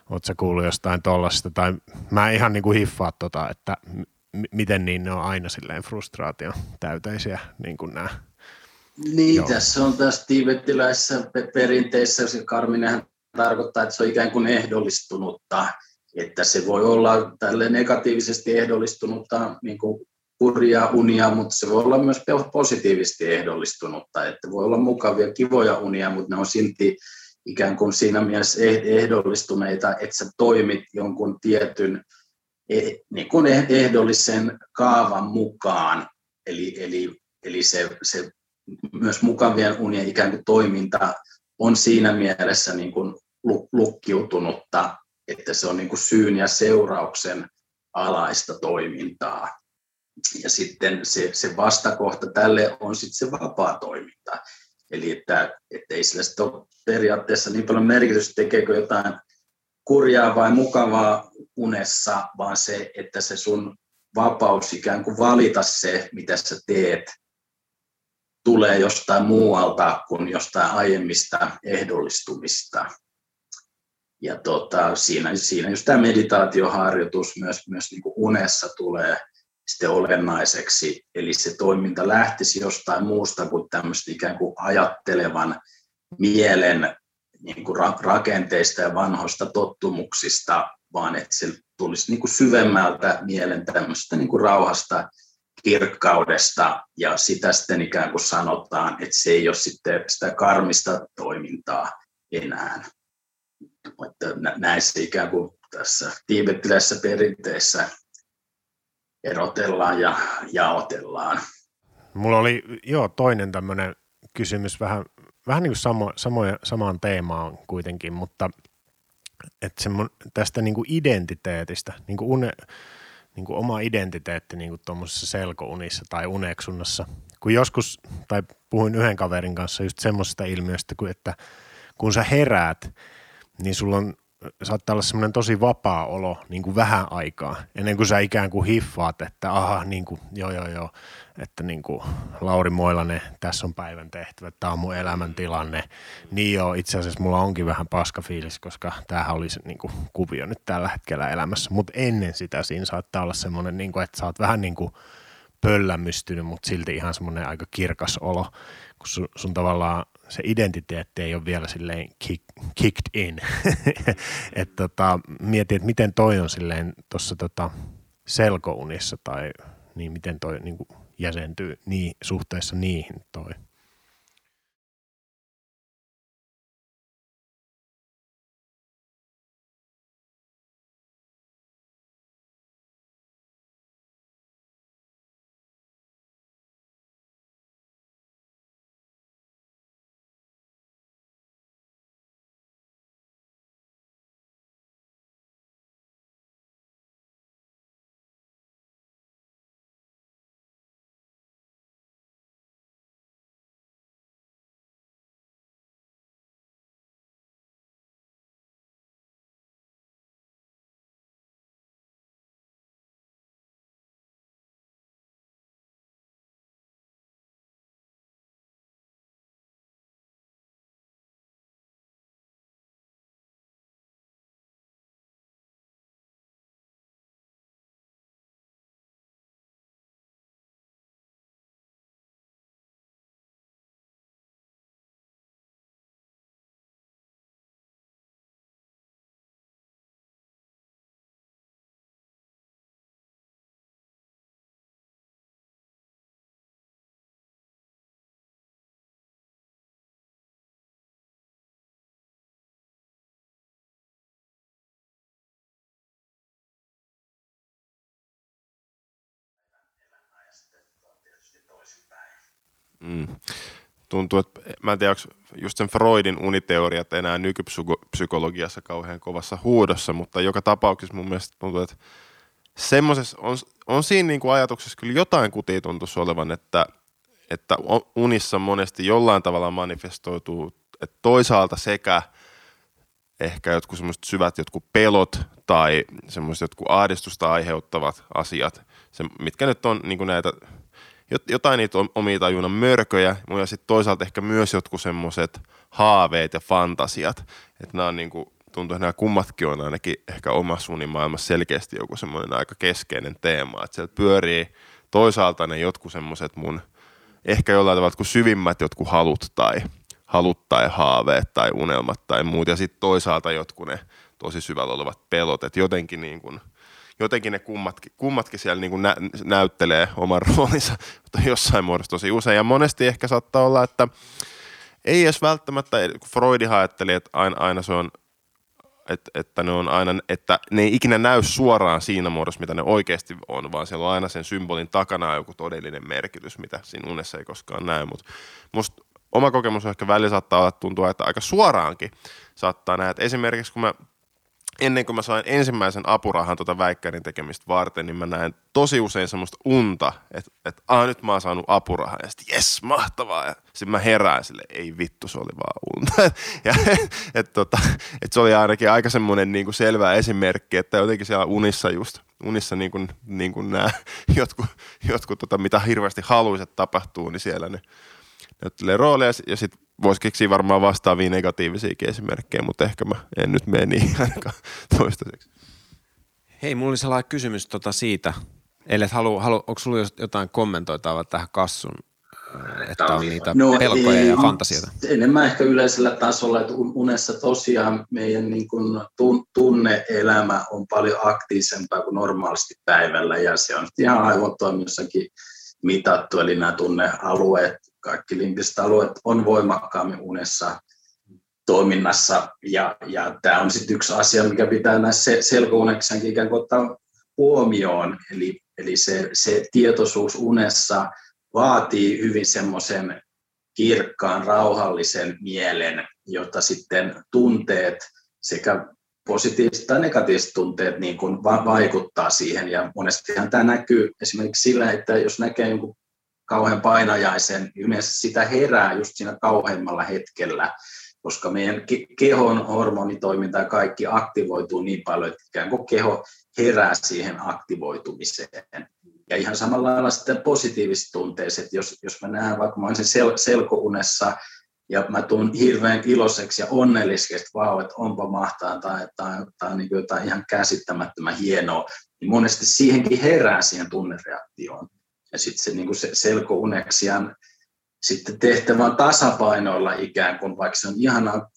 oot sä kuullut jostain tollasta, tai mä en ihan niin kuin hiffaa tota, että m- miten niin ne on aina silleen frustraation täyteisiä, niin kuin nämä niin, Joo. tässä on tässä tiibettiläisessä perinteessä, se karminenhan tarkoittaa, että se on ikään kuin ehdollistunutta, että se voi olla tälle negatiivisesti ehdollistunutta niin kuin kurjaa unia, mutta se voi olla myös positiivisesti ehdollistunutta, että voi olla mukavia, kivoja unia, mutta ne on silti ikään kuin siinä mielessä eh-, ehdollistuneita, että sä toimit jonkun tietyn eh, niin kuin ehdollisen kaavan mukaan, eli, eli, eli se, se myös mukavien unien ikään kuin toiminta on siinä mielessä niin kuin lukkiutunutta, että se on niin kuin syyn ja seurauksen alaista toimintaa. Ja sitten se, se vastakohta tälle on sitten se vapaa toiminta. Eli että, että ei sillä ole periaatteessa niin paljon merkitystä, tekeekö jotain kurjaa vai mukavaa unessa, vaan se, että se sun vapaus ikään kuin valita se, mitä sä teet, tulee jostain muualta kuin jostain aiemmista ehdollistumista. Ja tota, siinä, siinä just tämä meditaatioharjoitus myös, myös niin kuin unessa tulee sitten olennaiseksi, eli se toiminta lähtisi jostain muusta kuin tämmöistä ikään kuin ajattelevan mielen niin kuin rakenteista ja vanhoista tottumuksista, vaan että se tulisi niin kuin syvemmältä mielen tämmöistä niin kuin rauhasta kirkkaudesta ja sitä sitten ikään kuin sanotaan, että se ei ole sitten sitä karmista toimintaa enää. Että näissä ikään kuin tässä tiibettiläisessä perinteessä erotellaan ja jaotellaan. Mulla oli jo toinen tämmöinen kysymys vähän, vähän niin kuin samo, samoja, samaan teemaan kuitenkin, mutta että tästä niin kuin identiteetistä, niin kuin une, niin kuin oma identiteetti niin kuin tuommoisessa selkounissa tai uneksunnassa. Kun joskus, tai puhuin yhden kaverin kanssa just semmoisesta ilmiöstä, että kun sä heräät, niin sulla on saattaa olla semmoinen tosi vapaa olo niin kuin vähän aikaa, ennen kuin sä ikään kuin hiffaat, että aha, niin kuin, joo joo joo, että niin kuin Lauri Moilanen, tässä on päivän tehtävä, tämä on mun elämäntilanne. Niin joo, itse asiassa mulla onkin vähän paska fiilis, koska tämähän oli se niin kuin, kuvio nyt tällä hetkellä elämässä, mutta ennen sitä siinä saattaa olla semmoinen, niin kuin, että sä oot vähän niin kuin pöllämystynyt, mutta silti ihan semmoinen aika kirkas olo, kun sun, sun tavallaan se identiteetti ei ole vielä silleen kick, kicked in. että tota, mietin, että miten toi on silleen tuossa tota selkounissa tai niin miten toi niin jäsentyy niin, suhteessa niihin toi. Mm. Tuntuu, että mä en tiedä, onko just sen Freudin uniteoriat enää nykypsykologiassa kauhean kovassa huudossa, mutta joka tapauksessa mun mielestä tuntuu, että semmoisessa on, on siinä niin kuin ajatuksessa kyllä jotain kutia tuntuisi olevan, että, että unissa monesti jollain tavalla manifestoituu, että toisaalta sekä ehkä jotkut semmoiset syvät jotkut pelot tai semmoiset jotkut ahdistusta aiheuttavat asiat, se, mitkä nyt on niin kuin näitä, jotain niitä omia tajunnan mörköjä, ja sitten toisaalta ehkä myös jotkut semmoiset haaveet ja fantasiat, että nämä on niin kuin tuntuu, että nämä kummatkin on ainakin ehkä omassa unimaailmassa selkeästi joku semmoinen aika keskeinen teema, että sieltä pyörii toisaalta ne jotkut semmoiset mun ehkä jollain tavalla kuin syvimmät jotkut halut tai halut tai haaveet tai unelmat tai muut ja sitten toisaalta jotkut ne tosi syvällä olevat pelot, että jotenkin niin kuin, jotenkin ne kummatkin, kummatkin siellä niin kuin nä, näyttelee oman roolinsa jossain muodossa tosi usein ja monesti ehkä saattaa olla, että ei edes välttämättä, kun Freudi ajatteli, että aina, aina se on että, että, ne on aina, että ne ei ikinä näy suoraan siinä muodossa, mitä ne oikeasti on, vaan siellä on aina sen symbolin takana joku todellinen merkitys, mitä siinä unessa ei koskaan näy. Mutta musta oma kokemus ehkä välillä saattaa olla tuntua, että aika suoraankin saattaa nähdä. Esimerkiksi kun mä ennen kuin mä sain ensimmäisen apurahan tuota väikkärin tekemistä varten, niin mä näin tosi usein semmoista unta, että, että aah, nyt mä oon saanut apurahan, ja sitten jes, mahtavaa, ja sitten mä herään sille, ei vittu, se oli vaan unta. ja et, tota, et se oli ainakin aika semmoinen niin kuin selvä esimerkki, että jotenkin siellä unissa just, unissa niin kuin, niin kuin nämä jotkut, jotkut tota, mitä hirveästi haluaiset tapahtuu, niin siellä ne näyttelee rooleja, ja sitten voisi keksiä varmaan vastaavia negatiivisiakin esimerkkejä, mutta ehkä mä en nyt mene niin ainakaan toistaiseksi. Hei, mulla oli sellainen kysymys tota siitä, eli halu, halu, onko sulla jotain kommentoitavaa tähän kassun, äh, että on niitä no, pelkoja ei, ja fantasioita? Enemmän ehkä yleisellä tasolla, että unessa tosiaan meidän niin kuin tunne-elämä on paljon aktiivisempaa kuin normaalisti päivällä, ja se on ihan aivotoiminnassakin mitattu, eli nämä tunnealueet kaikki limpiset alueet on voimakkaammin unessa toiminnassa. Ja, ja tämä on sitten yksi asia, mikä pitää näissä selkouneksänkin ikään kuin ottaa huomioon. Eli, eli se, se tietoisuus unessa vaatii hyvin semmoisen kirkkaan, rauhallisen mielen, jotta sitten tunteet sekä positiiviset tai negatiiviset tunteet niin kuin va- vaikuttaa siihen. Ja monestihan tämä näkyy esimerkiksi sillä, että jos näkee jonkun kauhean painajaisen, yleensä sitä herää just siinä kauheimmalla hetkellä, koska meidän kehon hormonitoiminta ja kaikki aktivoituu niin paljon, että ikään kuin keho herää siihen aktivoitumiseen. Ja ihan samalla lailla sitten positiiviset tunteiset, jos, jos mä näen vaikka mä sen sel, selkounessa ja mä tuun hirveän iloiseksi ja onnelliseksi, että vau, että onpa mahtaa tai, tai, tai niin jotain ihan käsittämättömän hienoa, niin monesti siihenkin herää siihen tunnereaktioon ja sitten se, niin se selkouneksian sitten tehtävä on tasapainoilla ikään kuin, vaikka se on ihanaa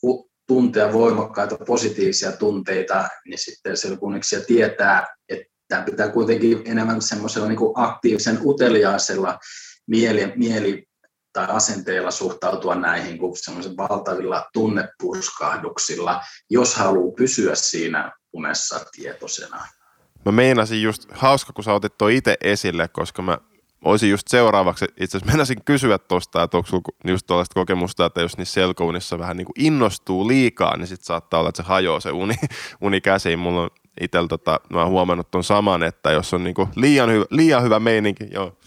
tuntea voimakkaita positiivisia tunteita, niin sitten selkouneksia tietää, että tämä pitää kuitenkin enemmän semmoisella niin aktiivisen uteliaisella mieli, mieli tai asenteella suhtautua näihin kuin valtavilla tunnepurskahduksilla, jos haluaa pysyä siinä unessa tietoisena. Mä meinasin just, hauska kun sä otit tuo itse esille, koska mä olisin just seuraavaksi, itse asiassa mennäisin kysyä tuosta, että onko sulla just tuollaista kokemusta, että jos niissä selkounissa vähän niin kuin innostuu liikaa, niin sitten saattaa olla, että se hajoaa se uni, uni käsiin. Mulla on itsellä, tota, mä oon huomannut tuon saman, että jos on niin kuin liian, hyvä, liian hyvä meininki, joo.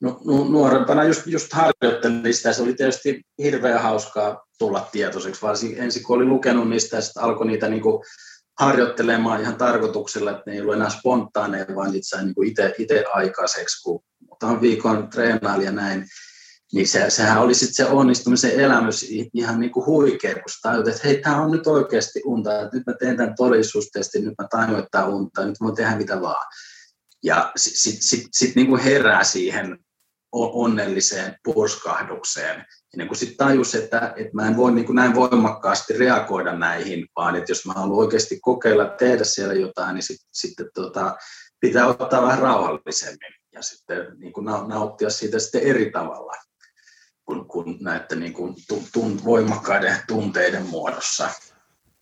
No, nuorempana just, just harjoittelin sitä, se oli tietysti hirveän hauskaa tulla tietoiseksi, varsinkin ensin kun oli lukenut niistä sitten alkoi niitä niin kuin harjoittelemaan ihan tarkoituksella, että ne ei ollut enää spontaaneja, vaan sai niin itse aikaiseksi, kun muutaman viikon treenaili ja näin, niin se, sehän oli sitten se onnistumisen elämys ihan niin kuin huikea, kun sä että hei, tämä on nyt oikeasti unta, että nyt mä teen tämän todellisuustestin, nyt mä tajuin, että unta, nyt mä voin tehdä mitä vaan. Ja sitten sit, sit, sit niin kuin herää siihen onnelliseen purskahdukseen. Niin kuin sitten tajus, että, että mä en voi niin kuin näin voimakkaasti reagoida näihin, vaan että jos mä haluan oikeasti kokeilla tehdä siellä jotain, niin sitten sit, tota, pitää ottaa vähän rauhallisemmin ja sitten niin kuin nauttia siitä sitten eri tavalla kuin, kuin näiden niin kuin tun, voimakkaiden tunteiden muodossa.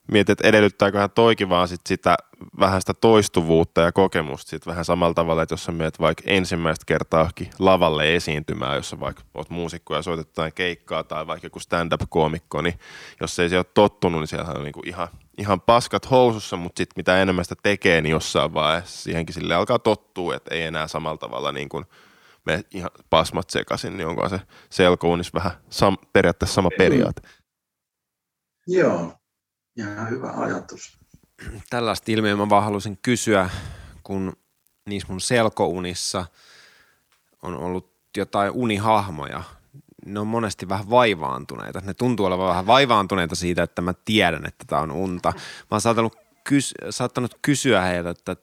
Mietit, että edellyttääköhän toikin vaan sit sitä vähän sitä toistuvuutta ja kokemusta sit vähän samalla tavalla, että jos sä meet vaikka ensimmäistä kertaa lavalle esiintymään, jossa vaikka oot muusikko ja soitat jotain keikkaa tai vaikka joku stand-up-koomikko, niin jos ei se ole tottunut, niin siellä on niinku ihan, ihan paskat housussa, mutta sitten mitä enemmän sitä tekee, niin jossain vaiheessa siihenkin sille alkaa tottua, että ei enää samalla tavalla niin kuin me ihan pasmat sekaisin, niin onko se selkounis vähän sam, periaatteessa sama periaate? Joo, ihan hyvä ajatus. Tällaista ilmiöä mä vaan halusin kysyä, kun niissä mun selkounissa on ollut jotain unihahmoja, ne on monesti vähän vaivaantuneita. Ne tuntuu olevan vähän vaivaantuneita siitä, että mä tiedän, että tämä on unta. Mä oon saattanut, kys- saattanut kysyä heiltä, että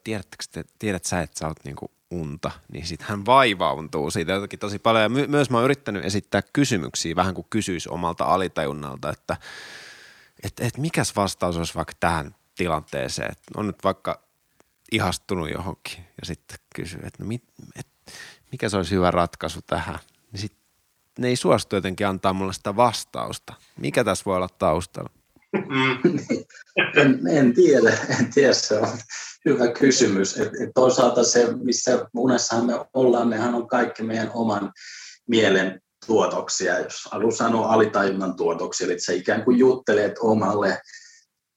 te, tiedät sä, että sä oot niinku unta, niin sitten hän vaivauntuu siitä jotenkin tosi paljon. Ja my- myös mä oon yrittänyt esittää kysymyksiä vähän kuin kysyisi omalta alitajunnalta, että et, et mikäs vastaus olisi vaikka tähän tilanteeseen, että on nyt vaikka ihastunut johonkin ja sitten kysyy, että no mit, et, mikä se olisi hyvä ratkaisu tähän, niin sitten ne ei suostu jotenkin antaa mulle sitä vastausta. Mikä tässä voi olla taustalla? En, en tiedä, en tiedä, se on hyvä kysymys. Et, et toisaalta se, missä unessahan me ollaan, nehän on kaikki meidän oman mielen tuotoksia, jos haluaa sanoa alitajunnan tuotoksia, eli sä ikään kuin juttelet omalle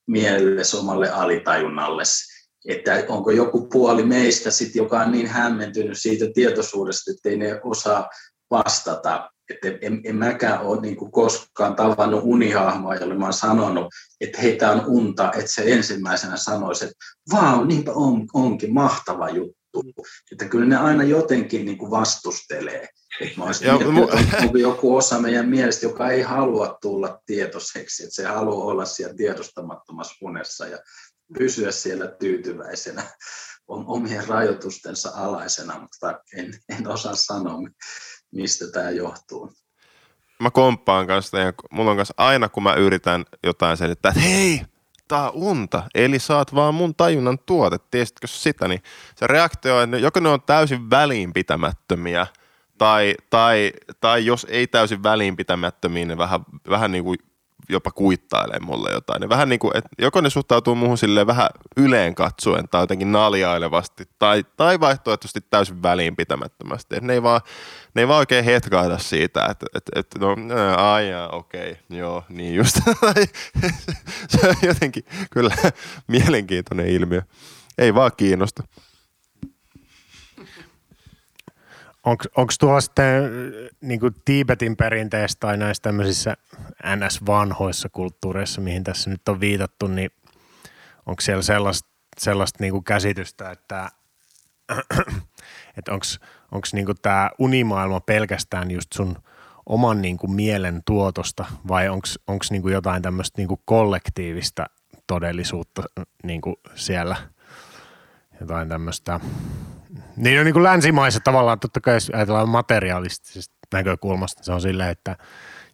mielellesi, omalle alitajunnalle, että onko joku puoli meistä sit, joka on niin hämmentynyt siitä tietoisuudesta, että ei ne osaa vastata että en, en mäkään ole niin kuin koskaan tavannut unihahmoa, jolle mä oon sanonut, että heitä on unta, että se ensimmäisenä sanoisi, että vau, niinpä on, onkin mahtava juttu. Että kyllä ne aina jotenkin niin kuin vastustelee. Mä olisin mu- joku osa meidän mielestä, joka ei halua tulla tietoiseksi, että se haluaa olla siellä tiedostamattomassa unessa ja pysyä siellä tyytyväisenä omien rajoitustensa alaisena, mutta en, en osaa sanoa, mistä tämä johtuu. Mä komppaan kanssa ja mulla on kanssa aina kun mä yritän jotain selittää, että hei, tää on unta, eli saat vaan mun tajunnan tuote, tiesitkö sitä, niin se reaktio on, että joko ne on täysin väliinpitämättömiä, tai, tai, tai jos ei täysin väliinpitämättömiä, niin vähän, vähän niin kuin jopa kuittailee mulle jotain. Ja vähän niin kuin, että joko ne suhtautuu muuhun silleen vähän yleen katsuen tai jotenkin naljailevasti tai, tai vaihtoehtoisesti täysin väliinpitämättömästi. Ne ei vaan, ne ei vaan oikein hetkaita siitä, että, että, että no aijaa, okei, okay, joo, niin just. se on jotenkin kyllä mielenkiintoinen ilmiö. Ei vaan kiinnosta. Onko tuolla sitten niin Tiibetin perinteessä tai näissä tämmöisissä NS-vanhoissa kulttuureissa, mihin tässä nyt on viitattu, niin onko siellä sellaista, sellaista niin käsitystä, että, että onko niin tämä unimaailma pelkästään just sun oman niin kuin mielen tuotosta vai onko niin jotain tämmöistä niin kollektiivista todellisuutta niin kuin siellä? Jotain tämmöistä niin on niin kuin länsimaissa tavallaan, totta kai jos ajatellaan materialistisesta näkökulmasta, se on silleen, että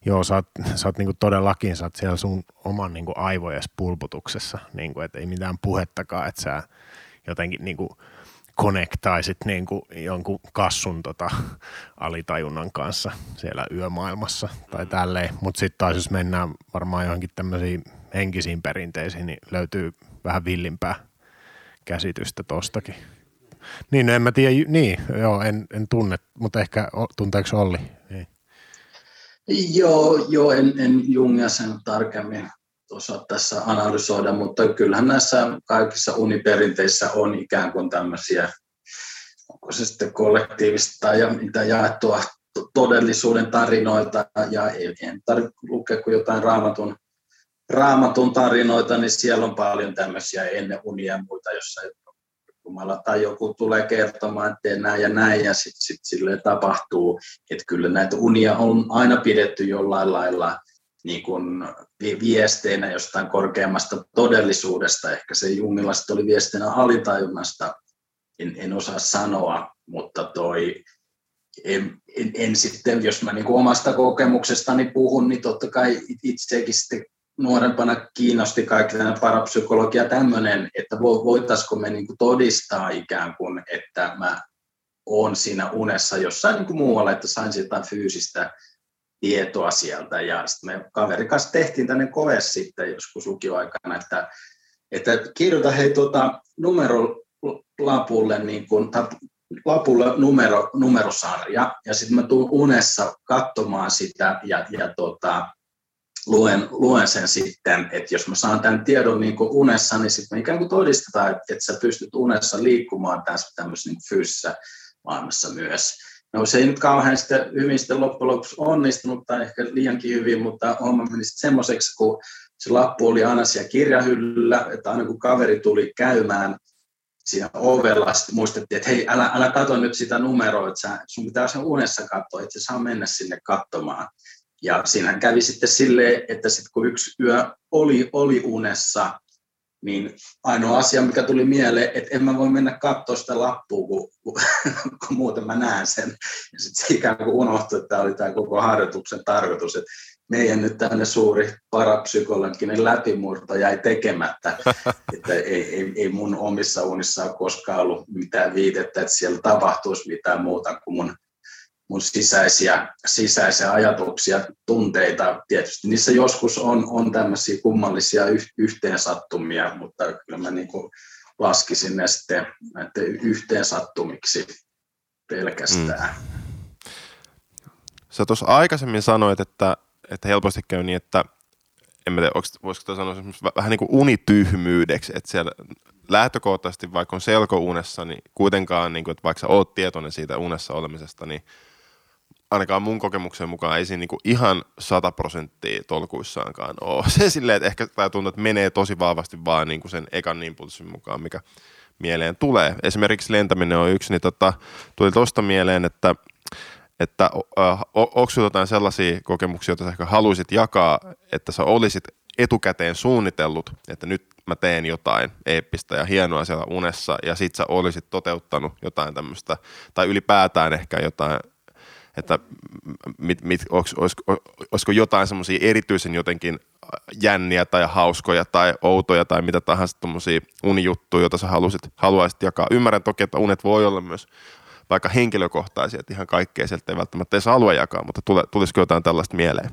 joo, sä oot, sä oot niin kuin todellakin, sä oot siellä sun oman niin kuin aivojes pulputuksessa, niin kuin, että ei mitään puhettakaan, että sä jotenkin niin kuin konektaisit niin kuin jonkun kassun tota, alitajunnan kanssa siellä yömaailmassa tai tälleen. Mutta sitten taas jos mennään varmaan johonkin tämmöisiin henkisiin perinteisiin, niin löytyy vähän villimpää käsitystä tostakin. Niin, no en mä tiedä, niin, joo, en, en tunne, mutta ehkä tunteeko Olli? Niin. Joo, joo en, en Jungia sen tarkemmin osaa tässä analysoida, mutta kyllähän näissä kaikissa uniperinteissä on ikään kuin tämmöisiä, onko se sitten kollektiivista ja mitä jaettua todellisuuden tarinoita, ja en tarvitse lukea kuin jotain raamatun, raamatun tarinoita, niin siellä on paljon tämmöisiä ennen unia ja muita, jossa Jumala tai joku tulee kertomaan, että tee näin ja näin, ja sitten sit silleen tapahtuu. Että kyllä näitä unia on aina pidetty jollain lailla niin kuin viesteinä jostain korkeammasta todellisuudesta. Ehkä se Jungilla oli viestinä alitajunnasta, en, en osaa sanoa, mutta toi, en, en, en sitten, jos mä niin kuin omasta kokemuksestani puhun, niin totta kai itsekin sitten nuorempana kiinnosti kaikki tämä parapsykologia tämmöinen, että voitaisiko me niin kuin todistaa ikään kuin, että mä olen siinä unessa jossain niin kuin muualla, että sain jotain fyysistä tietoa sieltä. Ja sitten me kaverin kanssa tehtiin tänne koe sitten joskus lukioaikana, että, että kirjoita hei tuota numerolapulle, niin kun, lapulle numero, numerosarja, ja sitten mä tuun unessa katsomaan sitä, ja, ja tota, luen, luen sen sitten, että jos mä saan tämän tiedon niin kuin unessa, niin sitten me ikään kuin todistetaan, että, että sä pystyt unessa liikkumaan tässä tämmöisessä niin fyysisessä maailmassa myös. No se ei nyt kauhean sitten hyvin sitten loppujen lopuksi onnistunut tai ehkä liiankin hyvin, mutta homma meni sitten semmoiseksi, kun se lappu oli aina siellä kirjahyllyllä, että aina kun kaveri tuli käymään siinä ovella, sitten muistettiin, että hei, älä, älä katso nyt sitä numeroa, että sä, sun pitää sen unessa katsoa, että se saa mennä sinne katsomaan. Ja siinähän kävi sitten silleen, että sitten kun yksi yö oli, oli unessa, niin ainoa asia, mikä tuli mieleen, että en mä voi mennä katsoa sitä lappua, kun, kun, kun muuten mä näen sen. Ja sitten se ikään kuin unohtui, että tämä oli tämä koko harjoituksen tarkoitus, että meidän nyt tämmöinen suuri parapsykologinen läpimurto jäi tekemättä, että ei, ei, ei mun omissa unissa ole koskaan ollut mitään viitettä, että siellä tapahtuisi mitään muuta kuin mun mun sisäisiä, sisäisiä ajatuksia, tunteita. Tietysti niissä joskus on, on tämmöisiä kummallisia yhteensattumia, mutta kyllä mä niin laskisin ne sitten yhteensattumiksi pelkästään. Mm. Sä tuossa aikaisemmin sanoit, että, että helposti käy niin, että en mä tiedä, voisiko sanoa vähän niin kuin unityhmyydeksi, että siellä lähtökohtaisesti vaikka on selkounessa, niin kuitenkaan, niin kuin, että vaikka sä oot tietoinen siitä unessa olemisesta, niin ainakaan mun kokemuksen mukaan ei siinä niinku ihan sata prosenttia tolkuissaankaan ole. Se silleen, että ehkä tämä tuntuu, että menee tosi vahvasti vaan niinku sen ekan impulssin mukaan, mikä mieleen tulee. Esimerkiksi lentäminen on yksi, niin tota, tuli tuosta mieleen, että että äh, onko jotain sellaisia kokemuksia, joita sä ehkä haluaisit jakaa, että sä olisit etukäteen suunnitellut, että nyt mä teen jotain eeppistä ja hienoa siellä unessa, ja sit sä olisit toteuttanut jotain tämmöistä, tai ylipäätään ehkä jotain että mit, mit, olis, olisiko, olisiko jotain semmoisia erityisen jotenkin jänniä tai hauskoja tai outoja tai mitä tahansa tuommoisia unijuttuja, joita sä halusit, haluaisit jakaa. Ymmärrän toki, että unet voi olla myös vaikka henkilökohtaisia, että ihan kaikkea sieltä ei välttämättä edes halua jakaa, mutta tule, tulisiko jotain tällaista mieleen?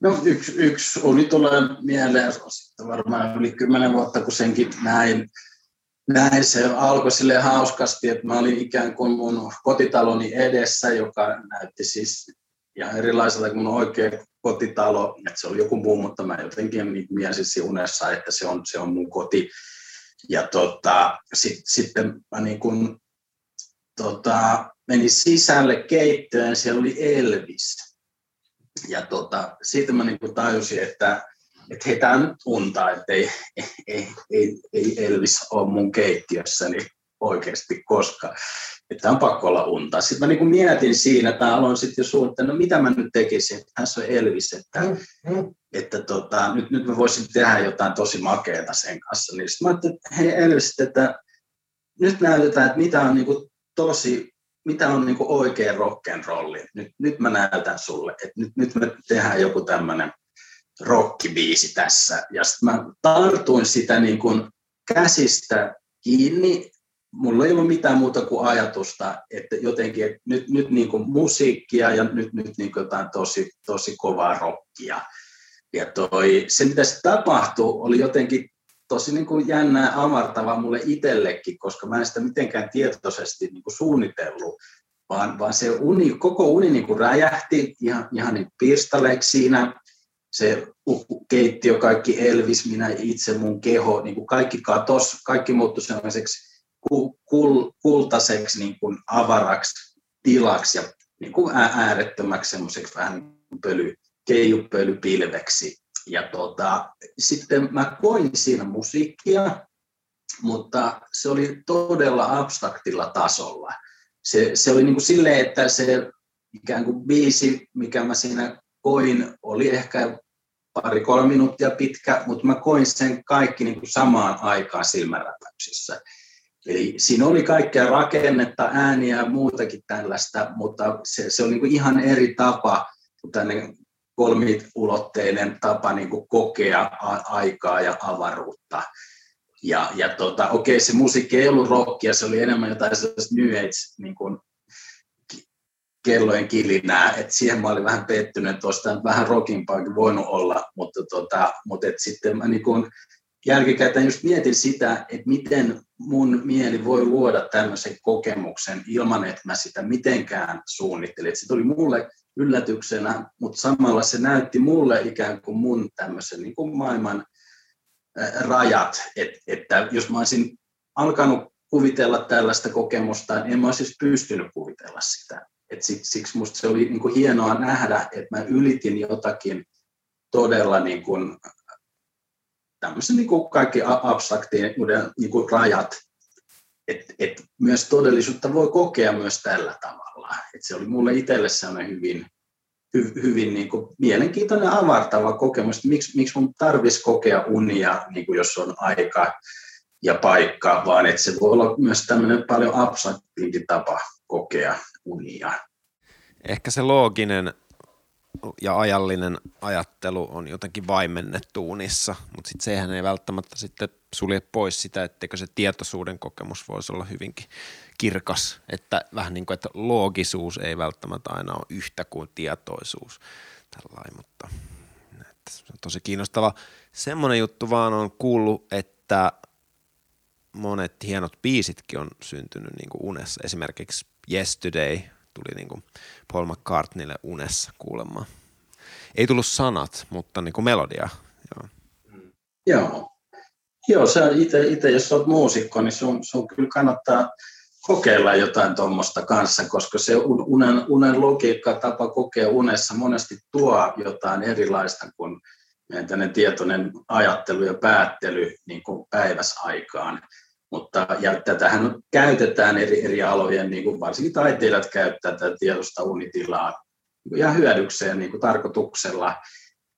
No yksi, yksi uni tulee mieleen, sitten varmaan yli kymmenen vuotta, kun senkin näin, näin se alkoi sille hauskasti, että mä olin ikään kuin mun kotitaloni edessä, joka näytti siis ihan erilaiselta kuin mun oikea kotitalo, että se oli joku muu, mutta mä jotenkin niin miesin unessa, että se on, se on mun koti. Ja tota, sit, sitten mä niin kun, tota, menin sisälle keittöön, siellä oli Elvis. Ja tota, siitä mä niin tajusin, että että tämä nyt unta, että ei, ei, ei, ei Elvis ole mun keittiössäni oikeasti koskaan. Että on pakko olla unta. Sitten mä niin mietin siinä, että aloin sitten jo suunnitella, no mitä mä nyt tekisin, että tässä on Elvis, että, mm-hmm. että tota, nyt, nyt mä voisin tehdä jotain tosi makeata sen kanssa. Niin sitten mä ajattelin, että hei Elvis, että nyt näytetään, että mitä on niin tosi, mitä on niin oikea rock'n'rolli. Nyt, nyt mä näytän sulle, että nyt, nyt me tehdään joku tämmöinen rockibiisi tässä. Ja sitten mä tartuin sitä niin kuin käsistä kiinni. Mulla ei ollut mitään muuta kuin ajatusta, että jotenkin että nyt, nyt niin kuin musiikkia ja nyt, nyt niin kuin jotain tosi, tosi kovaa rockia. Ja toi, se, mitä se tapahtui, oli jotenkin tosi niin kuin jännää amartava mulle itsellekin, koska mä en sitä mitenkään tietoisesti niin kuin suunnitellut, vaan, vaan se uni, koko uni niin kuin räjähti ihan, ihan niin pirstaleeksi siinä se keittiö, kaikki Elvis, minä itse, mun keho, niin kuin kaikki katos, kaikki muuttui sellaiseksi kul, kultaiseksi niin kuin avaraksi tilaksi ja niin kuin äärettömäksi semmoiseksi vähän pöly, keijupölypilveksi. Ja tota, sitten mä koin siinä musiikkia, mutta se oli todella abstraktilla tasolla. Se, se oli niin kuin silleen, että se ikään kuin biisi, mikä mä siinä koin, oli ehkä pari-kolme minuuttia pitkä, mutta mä koin sen kaikki niin kuin samaan aikaan silmänräpäyksissä. Eli siinä oli kaikkea rakennetta, ääniä ja muutakin tällaista, mutta se, se on niin kuin ihan eri tapa kuin tämmöinen kolmiulotteinen tapa niin kuin kokea aikaa ja avaruutta. Ja, ja tota, okei, se musiikki ei ollut rockia, se oli enemmän jotain sellaista New Age niin kuin kellojen kilinää, että siihen mä olin vähän pettynyt, että olisi vähän rokimpaakin voinut olla, mutta, tota, mutta et sitten mä niin kun jälkikäteen just mietin sitä, että miten mun mieli voi luoda tämmöisen kokemuksen ilman, että mä sitä mitenkään suunnittelin. se tuli mulle yllätyksenä, mutta samalla se näytti mulle ikään kuin mun tämmöisen niin kuin maailman rajat, että, että jos mä olisin alkanut kuvitella tällaista kokemusta, niin en mä olisi siis pystynyt kuvitella sitä. Et siksi minusta se oli niin kuin hienoa nähdä, että mä ylitin jotakin todella niin kuin, tämmöisen niin kuin kaikki abstraktien niin kuin rajat, että et myös todellisuutta voi kokea myös tällä tavalla. Et se oli mulle itselle sellainen hyvin, hy, hyvin niin kuin mielenkiintoinen avartava kokemus, että miksi, miksi mun tarvitsisi kokea unia, niin kuin jos on aika ja paikka, vaan että se voi olla myös tämmöinen paljon abstraktiinkin tapa kokea unia. Ehkä se looginen ja ajallinen ajattelu on jotenkin vaimennettu unissa, mutta sit sehän ei välttämättä sitten sulje pois sitä, etteikö se tietoisuuden kokemus voisi olla hyvinkin kirkas, että vähän niin kuin, että loogisuus ei välttämättä aina ole yhtä kuin tietoisuus tällainen, mutta että se on tosi kiinnostava. Semmoinen juttu vaan on kuullut, että monet hienot biisitkin on syntynyt niin kuin unessa. Esimerkiksi Yesterday tuli niin kuin Paul McCartneylle unessa kuulemaan. Ei tullut sanat, mutta niin kuin melodia. Joo. Joo. Joo, se on itse, jos olet muusikko, niin sun, sun kyllä kannattaa kokeilla jotain tuommoista kanssa, koska se unen, unen logiikka, tapa kokea unessa monesti tuo jotain erilaista kuin meidän tietoinen ajattelu ja päättely niin kuin päiväsaikaan. Mutta, ja tätähän käytetään eri, eri alojen, niin kuin varsinkin taiteilijat käyttää tätä tiedosta unitilaa niin ihan hyödykseen niin kuin tarkoituksella,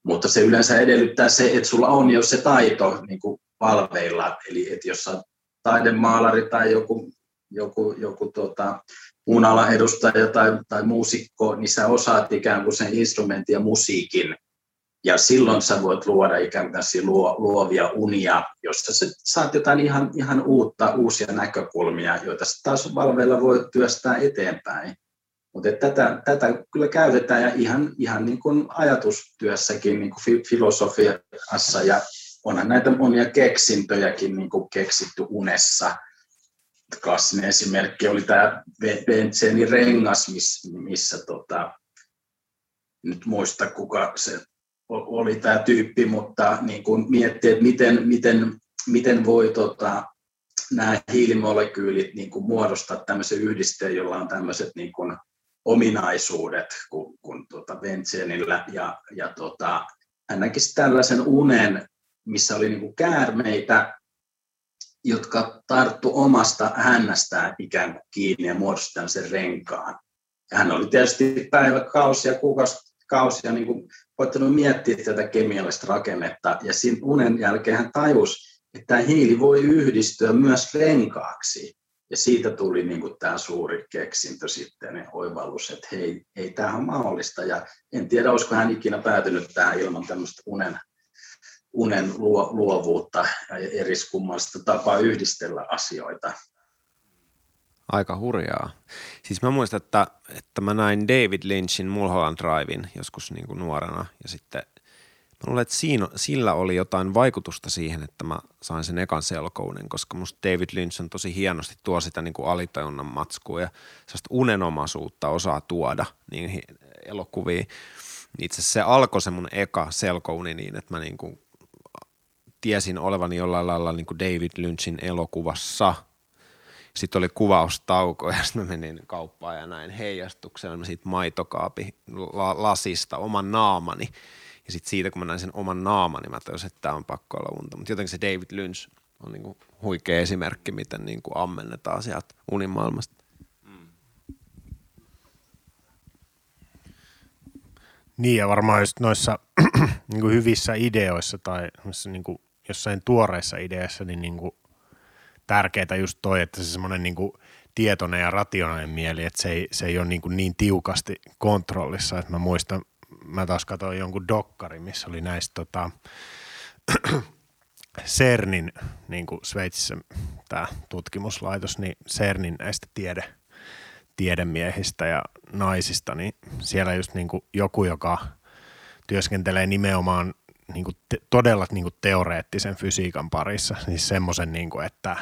mutta se yleensä edellyttää se, että sulla on jo se taito niin kuin valveilla, eli että jos sä taidemaalari tai joku, joku, joku tota, muun edustaja tai, tai muusikko, niin sä osaat ikään kuin sen instrumentin ja musiikin ja silloin sä voit luoda ikään kuin luo, luovia unia, jossa sä saat jotain ihan, ihan uutta, uusia näkökulmia, joita taas valveilla voi työstää eteenpäin. Mutta tätä, tätä kyllä käytetään ja ihan, ihan niin kuin ajatustyössäkin niin kuin filosofiassa ja onhan näitä monia keksintöjäkin niin kuin keksitty unessa. Klassinen esimerkki oli tämä Bentsenin rengas, missä, missä tota, nyt muista kuka se oli tämä tyyppi, mutta niin kuin miettii, että miten, miten, miten voi tota, nämä hiilimolekyylit niin kuin muodostaa tämmöisen yhdisteen, jolla on tämmöiset niin kuin ominaisuudet kuin, kuin tuota Bentsenillä. Ja, ja tota, hän näkisi tällaisen unen, missä oli niin kuin käärmeitä, jotka tarttu omasta hännästään ikään kuin kiinni ja muodosti tämmöisen renkaan. Hän oli tietysti päiväkausia, kuukausikausia niin kuin koittanut miettiä tätä kemiallista rakennetta, ja siinä unen jälkeen hän tajusi, että tämä hiili voi yhdistyä myös renkaaksi. Ja siitä tuli niin kuin tämä suuri keksintö sitten, oivallus, että hei, hei tämä on mahdollista. Ja en tiedä, olisiko hän ikinä päätynyt tähän ilman tämmöistä unen, unen luo, luovuutta ja eriskummallista tapaa yhdistellä asioita. Aika hurjaa. Siis mä muistan, että, että mä näin David Lynchin Mulholland Drivein joskus niin kuin nuorena ja sitten mä luulen, että siinä, sillä oli jotain vaikutusta siihen, että mä sain sen ekan selkounen, koska musta David Lynch on tosi hienosti tuo sitä niin kuin alitajunnan matskua ja sellaista unenomaisuutta osaa tuoda niihin elokuviin. Itse asiassa se alkoi se mun eka selkouni niin, että mä niin kuin tiesin olevani jollain lailla niin kuin David Lynchin elokuvassa – sitten oli kuvaustauko ja sitten mä menin kauppaan ja näin heijastuksena siitä maitokaapi lasista oman naamani. Ja sitten siitä, kun mä näin sen oman naamani, mä tajusin, että tämä on pakko olla unta. Mutta jotenkin se David Lynch on niinku huikea esimerkki, miten niinku ammennetaan sieltä unimaailmasta. Niin ja varmaan just noissa niin kuin hyvissä ideoissa tai niin kuin jossain tuoreissa ideassa, niin, niin kuin tärkeää just toi, että se semmoinen niin tietoinen ja rationaalinen mieli, että se ei, se ei ole niin, kuin niin tiukasti kontrollissa. Että mä muistan, mä taas katsoin jonkun dokkari, missä oli näistä tota, CERNin, niin kuin Sveitsissä tämä tutkimuslaitos, niin CERNin näistä tiede, tiedemiehistä ja naisista, niin siellä just niin kuin joku, joka työskentelee nimenomaan niin kuin te, todella niin kuin teoreettisen fysiikan parissa, siis semmoisen, niin kuin, että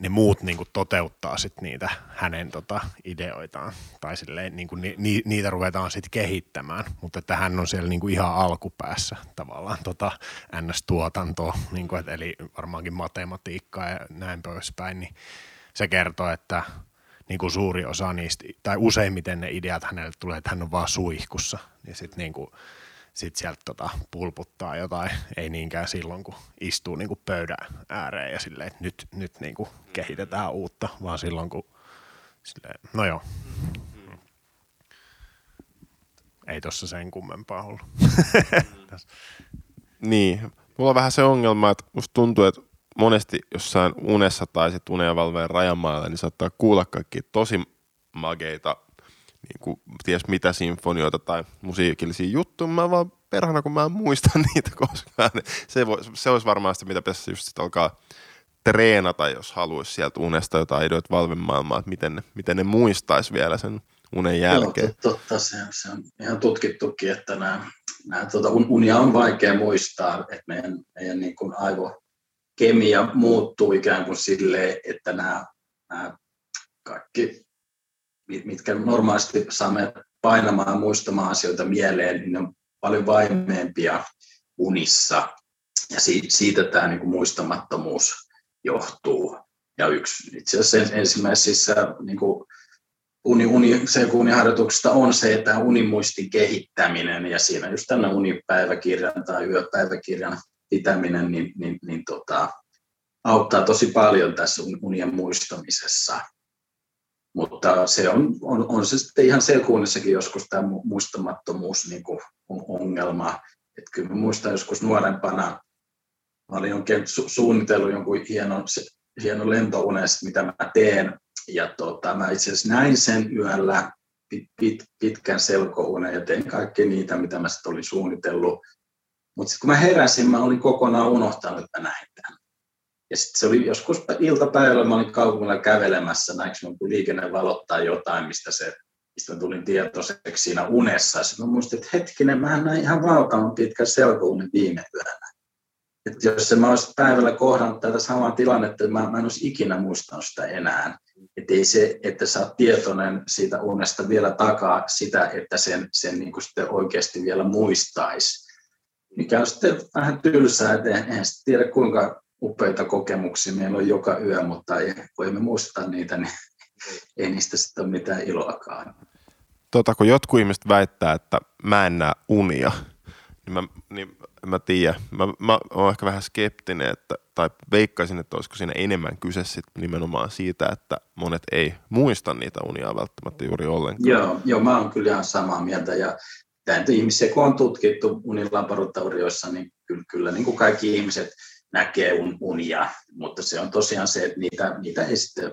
ne muut niin kuin toteuttaa sit niitä hänen tota, ideoitaan. Tai silleen, niin kuin, ni, niitä ruvetaan sitten kehittämään, mutta että hän on siellä niin kuin ihan alkupäässä tavallaan tota NS-tuotantoa, niin kuin, että, eli varmaankin matematiikkaa ja näin poispäin, niin se kertoo, että niin kuin suuri osa niistä, tai useimmiten ne ideat hänelle tulee, että hän on vaan suihkussa, niin sitten niin kuin, sit sieltä tota pulputtaa jotain, ei niinkään silloin, kun istuu niin kuin pöydän ääreen ja silleen, että nyt, nyt niin kuin kehitetään uutta, vaan silloin, kun silleen, no joo. Ei tossa sen kummempaa ollut. niin, mulla on vähän se ongelma, että musta tuntuu, että monesti jossain unessa tai sitten unenvalveen rajamailla, niin saattaa kuulla kaikki tosi mageita niin kuin, ties mitä sinfonioita tai musiikillisia juttuja, mä vaan perhana, kun mä en muista niitä koskaan. Se, voi, se olisi varmaan sitä, mitä pitäisi just alkaa treenata, jos haluaisi sieltä unesta jotain ideoita valvemaailmaa, että miten ne, miten ne muistaisi vielä sen unen jälkeen. Joo, totta, se, se on ihan tutkittukin, että nämä, nämä tuota, unia on vaikea muistaa, että meidän, meidän niin kuin aivokemia muuttuu ikään kuin silleen, että nämä, nämä kaikki mitkä normaalisti saamme painamaan ja muistamaan asioita mieleen, niin ne on paljon vaimeempia unissa. Ja siitä, tämä niin kuin muistamattomuus johtuu. Ja yksi itse asiassa ensimmäisissä niin kuin uni, uni, uniharjoituksista on se, että unimuistin kehittäminen ja siinä just tänne unipäiväkirjan tai yöpäiväkirjan pitäminen niin, niin, niin tota, auttaa tosi paljon tässä unien muistamisessa. Mutta se on, on, on se sitten ihan sekuunnissakin joskus tämä muistamattomuus niin kuin on ongelma. Että kyllä mä muistan joskus nuorempana, mä olin oikein su- suunnitellut jonkun hienon, hienon lentounes, mitä mä teen. Ja tota, mä itse asiassa näin sen yöllä pit, pit, pitkän selkounen ja tein kaikki niitä, mitä mä sitten olin suunnitellut. Mutta sitten kun mä heräsin, mä olin kokonaan unohtanut, että mä näin tämän. Ja sitten se oli joskus iltapäivällä, mä olin kaupungilla kävelemässä, näinkö jonkun liikennevalot tai jotain, mistä se mistä tulin tietoiseksi siinä unessa. Sitten mä muistin, että hetkinen, mä näin ihan valtavan pitkän selkounen viime yönä. Että jos mä olisin päivällä kohdannut tätä samaa tilannetta, mä, mä en olisi ikinä muistanut sitä enää. Että ei se, että sä oot tietoinen siitä unesta vielä takaa sitä, että sen, sen niin kuin sitten oikeasti vielä muistaisi. Mikä on sitten vähän tylsää, että en, en tiedä kuinka upeita kokemuksia meillä on joka yö, mutta ei, kun emme muista niitä, niin ei niistä sitten ole mitään iloakaan. Tota, kun jotkut ihmiset väittää, että mä en näe unia, niin mä, niin mä tiedän. Mä, mä oon ehkä vähän skeptinen, että, tai veikkaisin, että olisiko siinä enemmän kyse sit nimenomaan siitä, että monet ei muista niitä unia välttämättä juuri ollenkaan. Joo, joo mä oon kyllä ihan samaa mieltä. Ja tämän ihmisiä, kun on tutkittu unilaboratorioissa, niin kyllä, kyllä niin kuin kaikki ihmiset – näkee un, unia, mutta se on tosiaan se, että niitä, niitä ei sitten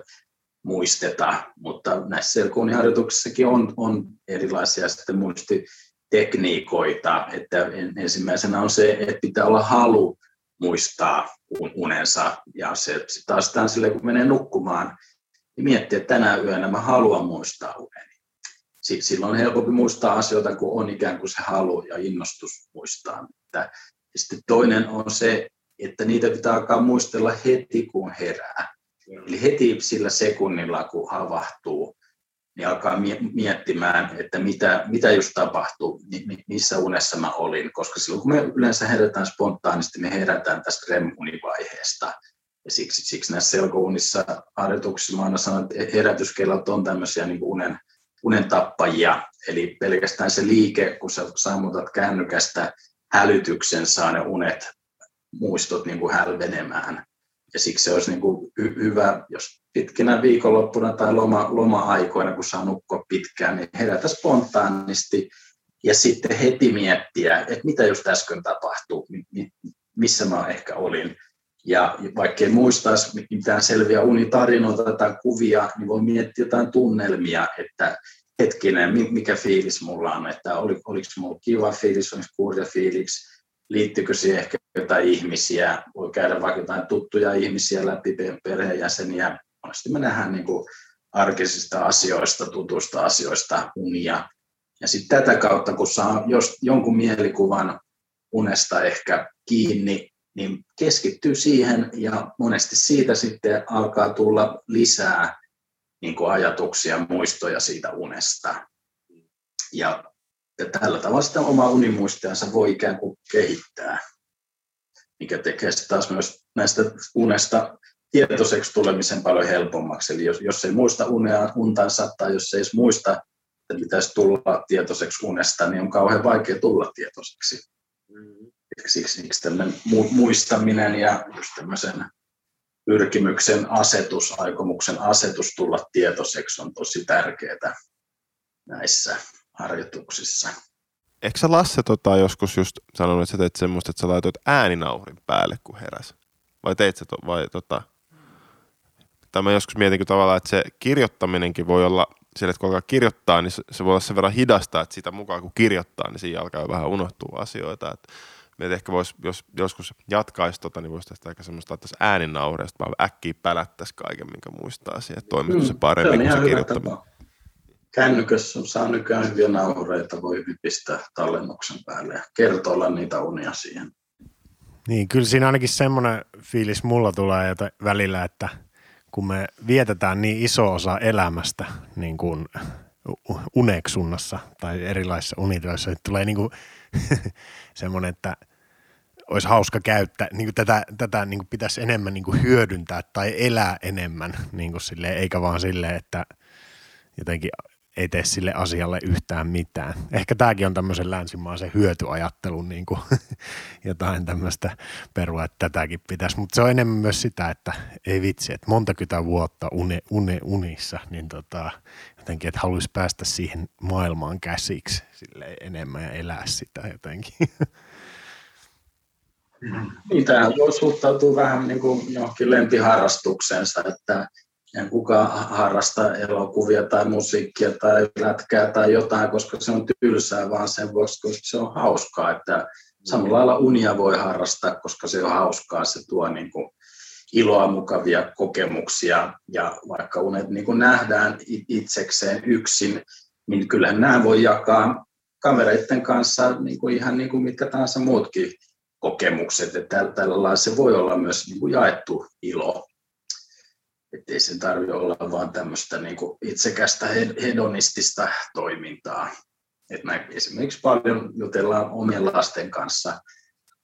muisteta, mutta näissä selkouniharjoituksissakin on, on erilaisia sitten muistitekniikoita, että ensimmäisenä on se, että pitää olla halu muistaa unensa, ja se, taas tämän sille, kun menee nukkumaan, niin miettii, että tänä yönä mä haluan muistaa uneni. Silloin on helpompi muistaa asioita, kun on ikään kuin se halu ja innostus muistaa. Sitten toinen on se, että niitä pitää alkaa muistella heti, kun herää. Eli heti sillä sekunnilla, kun havahtuu, niin alkaa miettimään, että mitä, mitä just tapahtuu, missä unessa mä olin. Koska silloin, kun me yleensä herätään spontaanisti, me herätään tästä REM-univaiheesta. Ja siksi, siksi näissä selkounissa harjoituksissa mä aina sanon, että herätyskellot on tämmöisiä niin unen, unen tappajia. Eli pelkästään se liike, kun sä sammutat kännykästä hälytyksen, saa ne unet muistot niin kuin hälvenemään. Ja siksi se olisi niin kuin hy- hyvä, jos pitkinä viikonloppuna tai loma, loma-aikoina, kun saa nukkua pitkään, niin herätä spontaanisti ja sitten heti miettiä, että mitä just äsken tapahtuu, missä mä ehkä olin. Ja vaikka ei muistaisi mitään selviä unitarinoita tai kuvia, niin voi miettiä jotain tunnelmia, että hetkinen, mikä fiilis mulla on, että oliko mulla kiva fiilis, oliko kurja fiilis, liittyykö siihen ehkä jotain ihmisiä, voi käydä vaikka jotain tuttuja ihmisiä läpi, perheenjäseniä. Monesti me nähdään niin kuin arkisista asioista, tutusta asioista unia. Ja sitten tätä kautta, kun saa jos jonkun mielikuvan unesta ehkä kiinni, niin keskittyy siihen ja monesti siitä sitten alkaa tulla lisää niin kuin ajatuksia, muistoja siitä unesta. Ja, ja tällä tavalla sitä oma unimuistajansa voi ikään kuin kehittää, mikä tekee sitten taas myös näistä unesta tietoiseksi tulemisen paljon helpommaksi. Eli jos, jos ei muista unea, untansa tai jos ei edes muista, että pitäisi tulla tietoiseksi unesta, niin on kauhean vaikea tulla tietoiseksi. Mm. Siksi, siksi tämmöinen muistaminen ja just tämmöisen pyrkimyksen asetus, aikomuksen asetus tulla tietoiseksi on tosi tärkeää näissä harjoituksissa. Eikö sä Lasse tota, joskus just sanonut, että sä teit semmoista, että sä laitoit ääninauhurin päälle, kun heräs? Vai teit sä, to, vai tota, tai mä joskus mietin tavallaan, että se kirjoittaminenkin voi olla sille, että kun alkaa kirjoittaa, niin se voi olla sen verran hidasta, että sitä mukaan kun kirjoittaa, niin siinä alkaa vähän unohtua asioita. Että Mietin, ehkä vois, jos joskus jatkaisi tota, niin voisi tästä aika semmoista, että ääninauhreista vaan äkkiä pälättäisi kaiken, minkä muistaa siihen, että toimiko mm, se paremmin kuin se kirjoittaminen. Kännykössä saa nykyään hyviä nauhureita, voi hyvin pistää tallennuksen päälle ja kertoilla niitä unia siihen. Niin, kyllä siinä ainakin semmoinen fiilis mulla tulee että välillä, että kun me vietetään niin iso osa elämästä niin kuin uneksunnassa tai erilaisissa unityöissä, että tulee niin kuin semmoinen, että olisi hauska käyttää, niin kuin tätä, tätä niin kuin pitäisi enemmän niin kuin hyödyntää tai elää enemmän, niin kuin silleen, eikä vaan silleen, että jotenkin ei tee sille asialle yhtään mitään. Ehkä tämäkin on tämmöisen länsimaisen hyötyajattelun niin kuin jotain tämmöistä perua, että tätäkin pitäisi. Mutta se on enemmän myös sitä, että ei vitsi, että monta kytä vuotta une, une, unissa, niin tota, jotenkin, että haluaisi päästä siihen maailmaan käsiksi sille enemmän ja elää sitä jotenkin. Niin, tämähän voi suhtautua vähän niin kuin johonkin lempiharrastuksensa, että en kukaan harrasta elokuvia tai musiikkia tai lätkää tai jotain, koska se on tylsää, vaan sen vuoksi, koska se on hauskaa. Että samalla lailla unia voi harrastaa, koska se on hauskaa, se tuo niin kuin iloa, mukavia kokemuksia ja vaikka unet niin kuin nähdään itsekseen yksin, niin kyllähän nämä voi jakaa kavereiden kanssa niin kuin ihan niin kuin mitkä tahansa muutkin kokemukset, että tällä lailla se voi olla myös niin kuin jaettu ilo. Että ei sen tarvitse olla vaan tämmöistä niin itsekästä hedonistista toimintaa. Et mä esimerkiksi paljon jutellaan omien lasten kanssa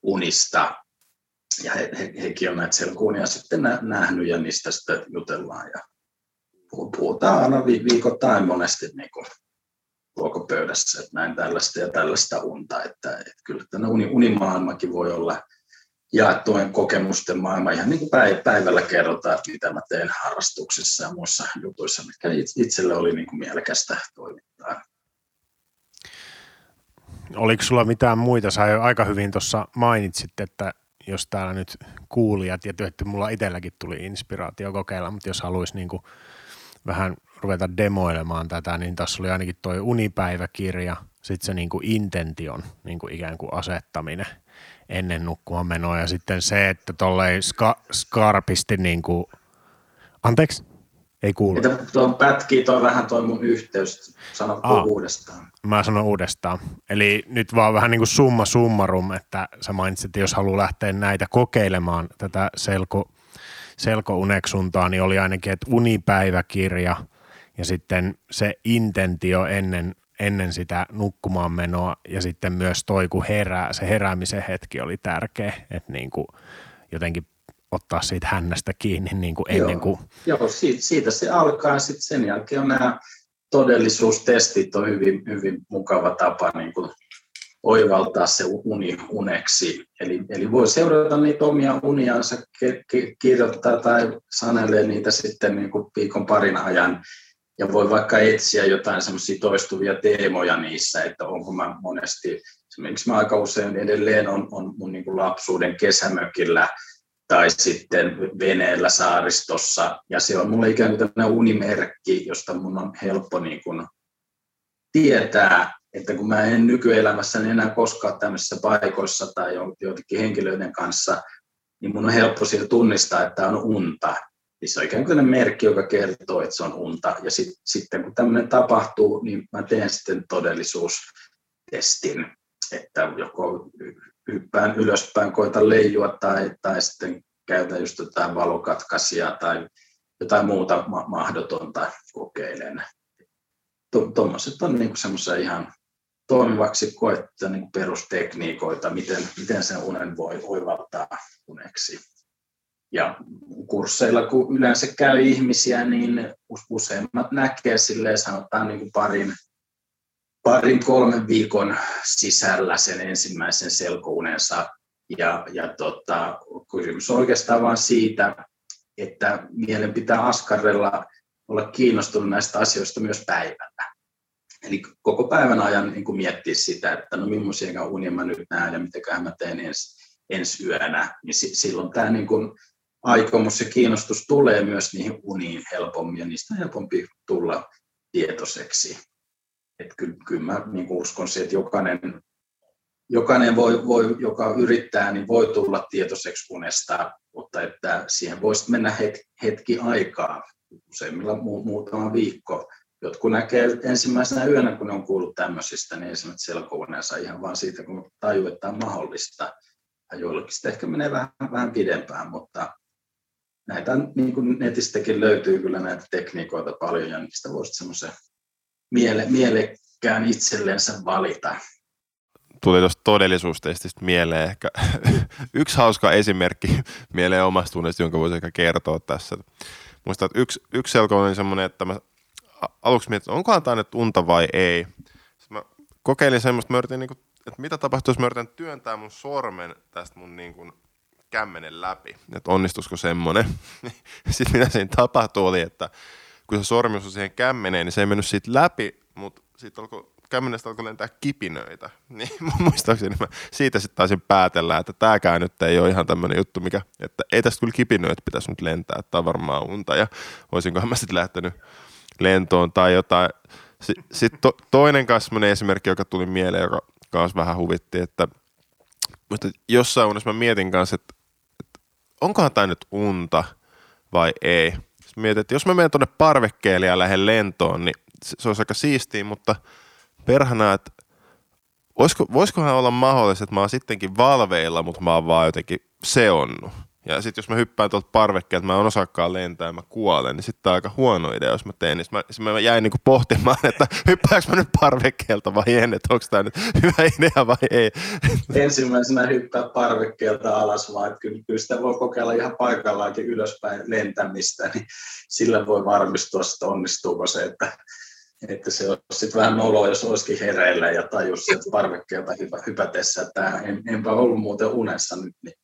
unista, ja he, he, hekin on näitä selkuunia sitten nähnyt ja niistä sitten jutellaan. Ja puhutaan aina viikoittain monesti niin kuin ruokapöydässä, että näin tällaista ja tällaista unta, että, että kyllä tämä uni, unimaailmakin voi olla jaettujen kokemusten maailma. Ihan niin kuin päivällä kerrotaan, että mitä mä teen harrastuksissa ja muissa jutuissa, mitkä itselle oli niin kuin mielekästä toimintaa. Oliko sulla mitään muita? Sä aika hyvin tuossa mainitsit, että jos täällä nyt kuulijat, ja että mulla itselläkin tuli inspiraatio kokeilla, mutta jos haluaisi niin vähän ruveta demoilemaan tätä, niin tässä oli ainakin tuo unipäiväkirja, sitten se niin kuin intention niin kuin ikään kuin asettaminen ennen nukkumaan menoa, ja sitten se, että tolleen ska, skarpisti niin kuin, anteeksi? Ei kuulu. Tuo pätkii toi vähän toi mun yhteys. Sano Aa, uudestaan. Mä sanon uudestaan. Eli nyt vaan vähän niin kuin summa summarum, että sä mainitsit, että jos haluaa lähteä näitä kokeilemaan, tätä selko, selkouneksuntaa, niin oli ainakin, että unipäiväkirja ja sitten se intentio ennen, ennen sitä nukkumaan menoa ja sitten myös toi, kun herää, se heräämisen hetki oli tärkeä, että niin kuin jotenkin ottaa siitä hännästä kiinni niin kuin ennen kuin... Joo, joo siitä, siitä se alkaa. Sitten sen jälkeen on nämä todellisuustestit on hyvin, hyvin mukava tapa niin kuin oivaltaa se uni uneksi. Eli, eli voi seurata niitä omia uniansa, kirjoittaa tai sanelee niitä sitten niin kuin viikon parin ajan. Ja voi vaikka etsiä jotain semmoisia toistuvia teemoja niissä, että onko mä monesti, esimerkiksi mä aika usein edelleen on, on mun niin kuin lapsuuden kesämökillä – tai sitten veneellä saaristossa. Ja se on mulle ikään kuin tämmöinen unimerkki, josta mun on helppo niin kuin tietää, että kun mä en nykyelämässäni enää koskaan tämmöisissä paikoissa tai joidenkin henkilöiden kanssa, niin mun on helppo siitä tunnistaa, että on unta. Niin se on ikään kuin merkki, joka kertoo, että se on unta. Ja sit, sitten kun tämmöinen tapahtuu, niin mä teen sitten todellisuustestin, että joko hyppään ylöspäin, koita leijua tai, tai sitten käytän just jotain valokatkaisia tai jotain muuta ma- mahdotonta kokeilen. Tuommoiset on niinku semmoisia ihan toimivaksi koettuja niin perustekniikoita, miten, miten sen unen voi oivaltaa uneksi. Ja kursseilla, kun yleensä käy ihmisiä, niin useimmat näkee silleen, sanotaan niin kuin parin, parin kolmen viikon sisällä sen ensimmäisen selkounensa. Ja, ja tota, kysymys on oikeastaan vain siitä, että mielen pitää askarrella olla kiinnostunut näistä asioista myös päivällä. Eli koko päivän ajan niin kuin miettiä sitä, että no millaisia unia mä nyt näen ja mitä mä teen ensi, ensi yönä, niin silloin tämä niin kuin aikomus ja kiinnostus tulee myös niihin uniin helpommin ja niistä on helpompi tulla tietoiseksi. Että kyllä, kyllä mä niin uskon siihen, että jokainen, jokainen voi, voi, joka yrittää, niin voi tulla tietoiseksi unesta, mutta että siihen voisi mennä hetki, hetki aikaa, useimmilla mu, muutama viikko. Jotkut näkee ensimmäisenä yönä, kun ne on kuullut tämmöisistä, niin esimerkiksi selkouneensa ihan vain siitä, kun tajuu, että on mahdollista. Ja joillekin sitten ehkä menee vähän, vähän pidempään, mutta näitä niin kuin netistäkin löytyy kyllä näitä tekniikoita paljon ja niistä voisi semmoisen miele, mielekkään itsellensä valita. Tuli tuosta todellisuustestistä mieleen ehkä yksi hauska esimerkki mieleen omasta tunnesta, jonka voisi ehkä kertoa tässä. Muistan, että yksi, yksi selko oli semmoinen, että mä aluksi mietin, että onkohan tämä nyt unta vai ei. Sitten mä kokeilin semmoista, mä yritin, niin kuin, että mitä tapahtuu, jos mä yritän työntää mun sormen tästä mun niin kuin, kämmenen läpi, että onnistuisiko semmoinen. Sitten mitä siinä tapahtui oli, että kun se sormi osui siihen kämmeneen, niin se ei mennyt siitä läpi, mutta sitten alkoi kämmenestä alkoi lentää kipinöitä. Niin muistaakseni mä siitä sitten taisin päätellä, että tämäkään nyt ei ole ihan tämmöinen juttu, mikä, että ei tästä kyllä kipinöitä pitäisi nyt lentää, että on varmaan unta ja olisinkohan mä sitten lähtenyt lentoon tai jotain. Sitten sit to, toinen kasvainen esimerkki, joka tuli mieleen, joka kanssa vähän huvitti, että mutta jossain unessa mä mietin kanssa, että onkohan tämä nyt unta vai ei. Sitten mietin, että jos mä menen tuonne parvekkeelle ja lähden lentoon, niin se olisi aika siistiä, mutta perhana, että voisiko, voisikohan olla mahdollista, että mä oon sittenkin valveilla, mutta mä oon vaan jotenkin seonnut. Ja sitten jos mä hyppään tuolta parvekkeelta, mä en osaakaan lentää ja mä kuolen, niin sitten on aika huono idea, jos mä teen. Niin mä, mä jäin niinku pohtimaan, että hyppääkö mä nyt parvekkeelta vai en, että onko tämä nyt hyvä idea vai ei. Ensimmäisenä hyppää parvekkeelta alas, vaan että kyllä, kyllä sitä voi kokeilla ihan paikallaankin ylöspäin lentämistä, niin sillä voi varmistua, että onnistuuko se, että että se olisi sitten vähän noloa, jos olisikin hereillä ja tajus sieltä parvekkeelta hypätessä, että en, enpä ollut muuten unessa nyt, niin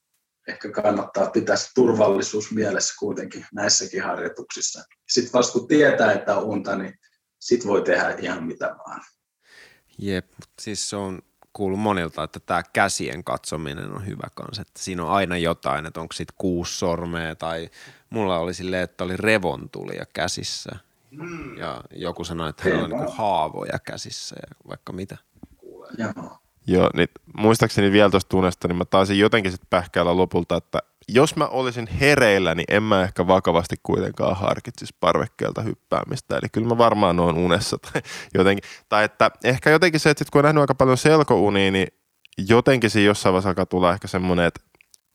ehkä kannattaa pitää se turvallisuus mielessä kuitenkin näissäkin harjoituksissa. Sitten vasta kun tietää, että on unta, niin sitten voi tehdä ihan mitä vaan. Jep, siis se on kuullut monilta, että tämä käsien katsominen on hyvä kanssa, että siinä on aina jotain, että onko sitten kuusi sormea tai mulla oli silleen, että oli revontulia käsissä mm. ja joku sanoi, että heillä on niin haavoja käsissä ja vaikka mitä. Joo. Joo, niin muistaakseni vielä tuosta tunnesta, niin mä taisin jotenkin sitten pähkäillä lopulta, että jos mä olisin hereillä, niin en mä ehkä vakavasti kuitenkaan harkitsisi parvekkeelta hyppäämistä. Eli kyllä mä varmaan oon unessa tai jotenkin. Tai että ehkä jotenkin se, että sit kun on nähnyt aika paljon selkounia, niin jotenkin siinä jossain vaiheessa alkaa tulla ehkä semmoinen, että,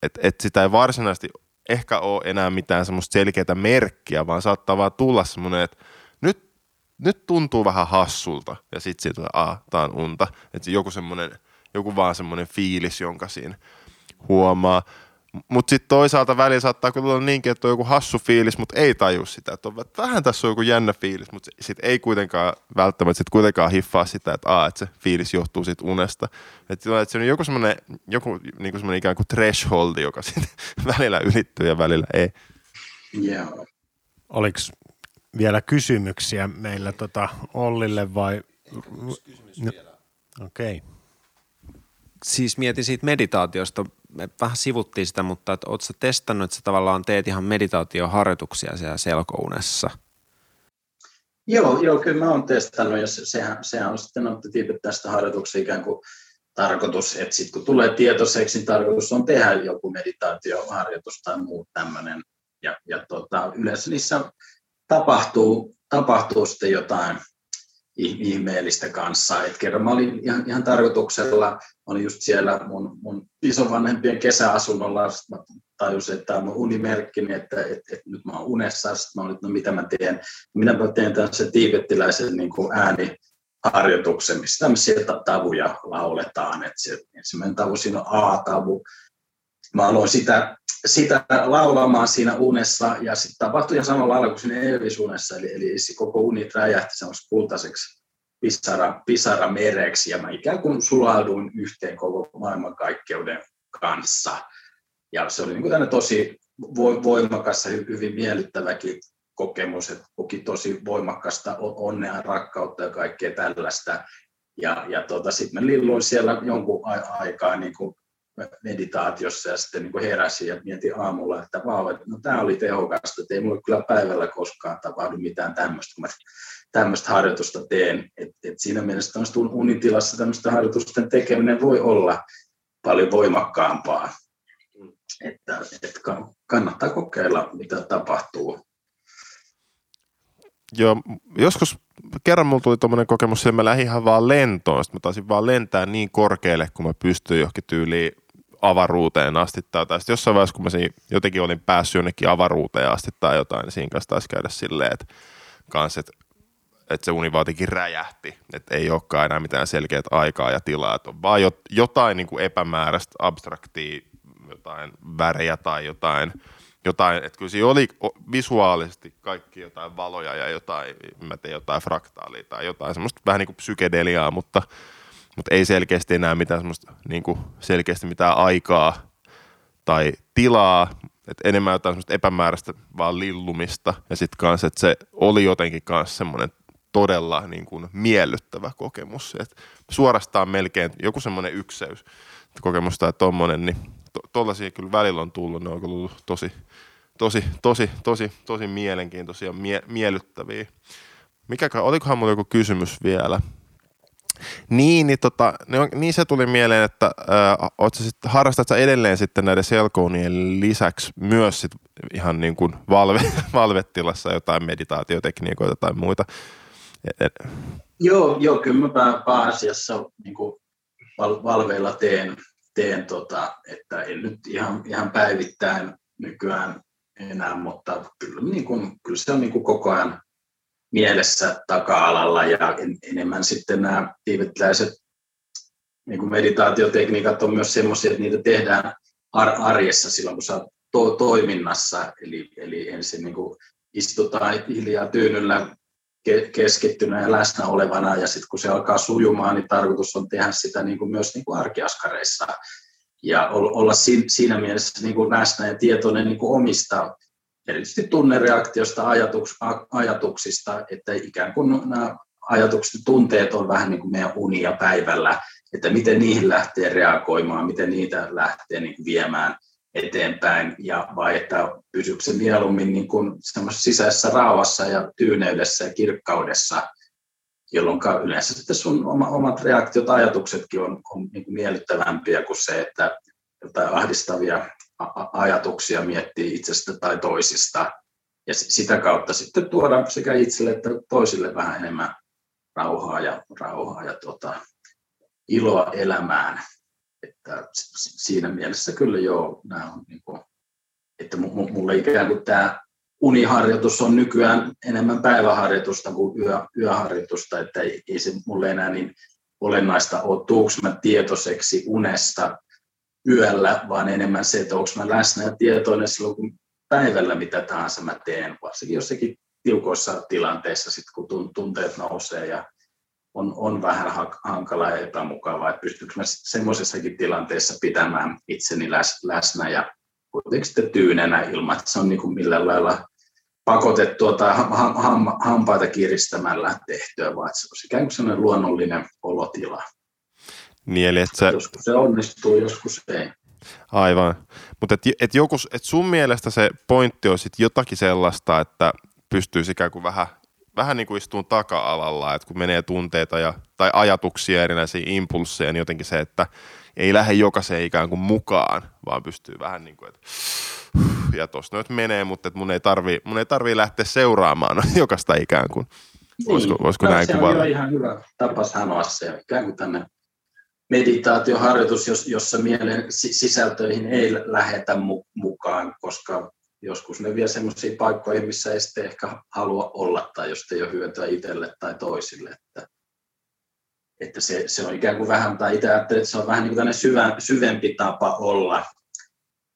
että, että sitä ei varsinaisesti ehkä ole enää mitään semmoista selkeää merkkiä, vaan saattaa vaan tulla semmoinen, että nyt nyt tuntuu vähän hassulta ja sitten siitä, että tää on unta. Että joku semmoinen, joku vaan semmoinen fiilis, jonka siinä huomaa. Mutta sitten toisaalta välillä saattaa kyllä olla niinkin, että on joku hassu fiilis, mutta ei taju sitä. Että on, että vähän tässä on joku jännä fiilis, mutta sitten ei kuitenkaan välttämättä sit kuitenkaan hiffaa sitä, että, aa, että se fiilis johtuu siitä unesta. Että, että se on joku semmoinen, joku niin semmoinen ikään kuin thresholdi, joka sitten välillä ylittyy ja välillä ei. Yeah. Oliko vielä kysymyksiä meillä tota Ollille vai? No, Okei. Okay. Siis mietin siitä meditaatiosta, me vähän sivuttiin sitä, mutta että ootko testannut, että sä tavallaan teet ihan meditaatioharjoituksia siellä selkounessa? Joo, joo, kyllä mä oon testannut ja se, sehän, sehän on sitten on tästä harjoituksesta ikään kuin tarkoitus, että sitten kun tulee tietoiseksi, niin tarkoitus on tehdä joku meditaatioharjoitus tai muu tämmöinen Ja, ja tota, yleensä niissä tapahtuu, tapahtuu sitten jotain ihmeellistä kanssa. Et kerran mä olin ihan, ihan tarkoituksella, olin just siellä mun, mun isovanhempien kesäasunnolla, mä tajusin, että tämä on mun unimerkki, että, että, että, nyt mä oon unessa, sitten mä olin, no mitä mä teen, minä mä teen tämmöisen tiibettiläisen niin kuin ääniharjoituksen, missä tämmöisiä tavuja lauletaan, että ensimmäinen tavu siinä on A-tavu, mä aloin sitä, sitä laulamaan siinä unessa ja sitten tapahtui ihan samalla lailla kuin siinä edellisunessa, eli, eli se koko uni räjähti semmoiseksi kultaiseksi pisara, pisara mereksi ja mä ikään kuin sulauduin yhteen koko maailmankaikkeuden kanssa. Ja se oli niin kuin tosi voimakas ja hyvin miellyttäväkin kokemus, että koki tosi voimakasta onnea, rakkautta ja kaikkea tällaista. Ja, ja tota, sitten mä lilluin siellä jonkun aikaa niin kuin meditaatiossa ja sitten niin heräsin ja mietin aamulla, että vau, että no tämä oli tehokasta, että ei mulle kyllä päivällä koskaan tapahdu mitään tämmöistä, kun mä tämmöistä harjoitusta teen. Et, et siinä mielessä tämmöistä unitilassa tämmöistä harjoitusten tekeminen voi olla paljon voimakkaampaa. Että, että kannattaa kokeilla, mitä tapahtuu. Joo, joskus kerran mulla tuli tuommoinen kokemus, että mä lähdin ihan vaan lentoon, sitten mä taisin vaan lentää niin korkealle, kun mä pystyin johonkin tyyliin avaruuteen asti tai, tai jossain vaiheessa, kun mä siinä, jotenkin olin päässyt jonnekin avaruuteen asti tai jotain, niin siinä kanssa taisi käydä silleen, että, kans, että, että se uni vaatikin räjähti, että ei olekaan enää mitään selkeät aikaa ja tilaa, että on vaan jotain niin kuin epämääräistä, abstraktia, jotain värejä tai jotain, jotain, että kyllä siinä oli visuaalisesti kaikki jotain valoja ja jotain, mä tein jotain fraktaalia tai jotain semmoista vähän niin kuin psykedeliaa, mutta – mutta ei selkeästi enää mitään semmoista niin kuin selkeästi mitään aikaa tai tilaa, että enemmän jotain semmoista epämääräistä vaan lillumista ja sitten kanssa, että se oli jotenkin kanssa semmoinen todella niin kuin miellyttävä kokemus, että suorastaan melkein joku semmoinen ykseys kokemus tai tommonen, niin to, kyllä välillä on tullut, ne on kyllä tosi, tosi, tosi, tosi, tosi mielenkiintoisia, mie, miellyttäviä. Mikäkään, olikohan mulla joku kysymys vielä? Niin, niin, tota, niin se tuli mieleen, että äh, sit, harrastat sä edelleen sitten näiden selkounien lisäksi myös sit ihan niin kuin valve, valvetilassa jotain meditaatiotekniikoita tai muita? Joo, joo, kyllä mä pääasiassa niin kuin val, valveilla teen, teen tota, että en nyt ihan, ihan päivittäin nykyään enää, mutta kyllä, niin kuin, kyllä se on niin kuin koko ajan mielessä taka-alalla ja enemmän sitten nämä tiivitläiset niin kuin meditaatiotekniikat on myös sellaisia, että niitä tehdään arjessa silloin, kun sä oot to- toiminnassa, eli, eli ensin niin kuin istutaan hiljaa tyynyllä keskittynä ja läsnä olevana, ja sitten kun se alkaa sujumaan, niin tarkoitus on tehdä sitä niin kuin myös niin kuin arkiaskareissa, ja olla siinä mielessä niin kuin läsnä ja tietoinen niin kuin omista erityisesti tunnereaktiosta, ajatuks, ajatuksista, että ikään kuin nämä ajatukset tunteet on vähän niin kuin meidän unia päivällä, että miten niihin lähtee reagoimaan, miten niitä lähtee niin viemään eteenpäin, ja vai että pysyykö se mieluummin niin kuin sisäisessä rauhassa ja tyyneydessä ja kirkkaudessa, jolloin yleensä sitten sun omat reaktiot, ajatuksetkin on, on niin kuin miellyttävämpiä kuin se, että jotain ahdistavia ajatuksia miettii itsestä tai toisista ja sitä kautta sitten tuoda sekä itselle että toisille vähän enemmän rauhaa ja, rauhaa ja tota, iloa elämään. Että siinä mielessä kyllä joo, nämä on niin kuin, että mulle ikään kuin tämä uniharjoitus on nykyään enemmän päiväharjoitusta kuin yö, yöharjoitusta, että ei, ei se mulle enää niin olennaista ole, tuuks mä tietoiseksi unesta yöllä, vaan enemmän se, että onko mä läsnä ja tietoinen silloin, kun päivällä mitä tahansa mä teen, varsinkin jossakin tiukoissa tilanteissa, sit kun tunteet nousee ja on, on vähän hankalaa ja epämukavaa, että pystyykö mä semmoisessakin tilanteessa pitämään itseni läs, läsnä ja kuitenkin sitten tyynenä ilman, että se on niin kuin millään lailla pakotettua tai ham, ham, hampaita kiristämällä tehtyä, vaan se on ikään kuin sellainen luonnollinen olotila. Niin, eli että se... Joskus se onnistuu, joskus ei. Aivan. Mutta et, et et sun mielestä se pointti on sitten jotakin sellaista, että pystyy ikään kuin vähän, vähän niin kuin istuun taka-alalla, että kun menee tunteita ja, tai ajatuksia, erinäisiä impulsseja, niin jotenkin se, että ei lähde jokaiseen ikään kuin mukaan, vaan pystyy vähän niin kuin, että ja tuossa nyt menee, mutta että mun ei tarvi, mun ei tarvi lähteä seuraamaan jokaista ikään kuin. Voisiko, niin. voisiko no, näin se kuvata? on ihan hyvä tapa sanoa se, ikään kuin tänne meditaatioharjoitus, jossa mielen sisältöihin ei lähetä mukaan, koska joskus ne vie sellaisiin paikkoihin, missä ei sitten ehkä halua olla tai jos ei ole hyötyä itselle tai toisille. Että, että se, se, on ikään kuin vähän, tai itse ajattelen, että se on vähän niin kuin syvä, syvempi tapa olla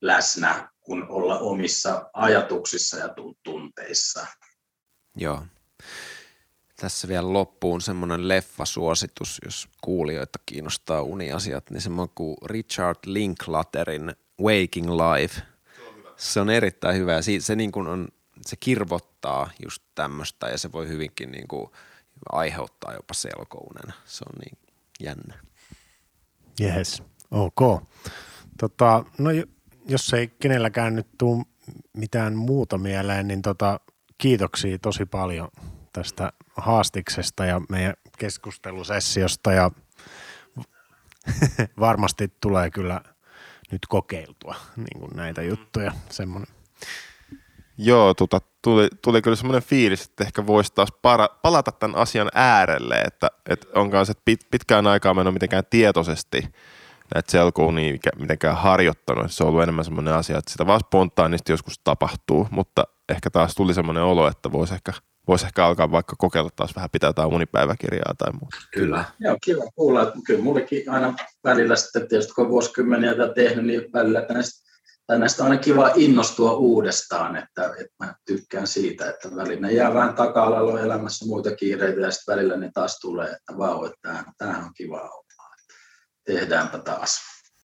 läsnä kuin olla omissa ajatuksissa ja tunteissa. Joo. Tässä vielä loppuun semmoinen leffasuositus, jos kuulijoita kiinnostaa uniasiat, niin semmoinen kuin Richard Linklaterin Waking Life. Se on erittäin hyvä ja se, niin kuin on, se kirvottaa just tämmöistä ja se voi hyvinkin niin kuin aiheuttaa jopa selkounen. Se on niin jännä. Yes, ok. Tota, no jos ei kenelläkään nyt tule mitään muuta mieleen, niin tota, kiitoksia tosi paljon tästä haastiksesta ja meidän keskustelusessiosta ja varmasti tulee kyllä nyt kokeiltua niin kuin näitä juttuja. Semmoinen. Joo, tuota, tuli, tuli kyllä semmoinen fiilis, että ehkä voisi taas para, palata tämän asian äärelle, että, että onkaan se pit, pitkään aikaa mennyt mitenkään tietoisesti näitä selkounia mitenkään harjoittanut. Se on ollut enemmän semmoinen asia, että sitä vaan spontaanisti joskus tapahtuu, mutta ehkä taas tuli semmoinen olo, että voisi ehkä – voisi ehkä alkaa vaikka kokeilla taas vähän pitää jotain unipäiväkirjaa tai muuta. Kyllä. Joo, kiva kuulla. Kyllä mullekin aina välillä sitten tietysti kun on vuosikymmeniä tätä tehnyt, niin välillä näistä, tai näistä on aina kiva innostua uudestaan, että, että mä tykkään siitä, että välillä jää vähän taka-alalla elämässä muita kiireitä ja sitten välillä ne taas tulee, että vau, että tämähän on kiva olla. Tehdäänpä taas.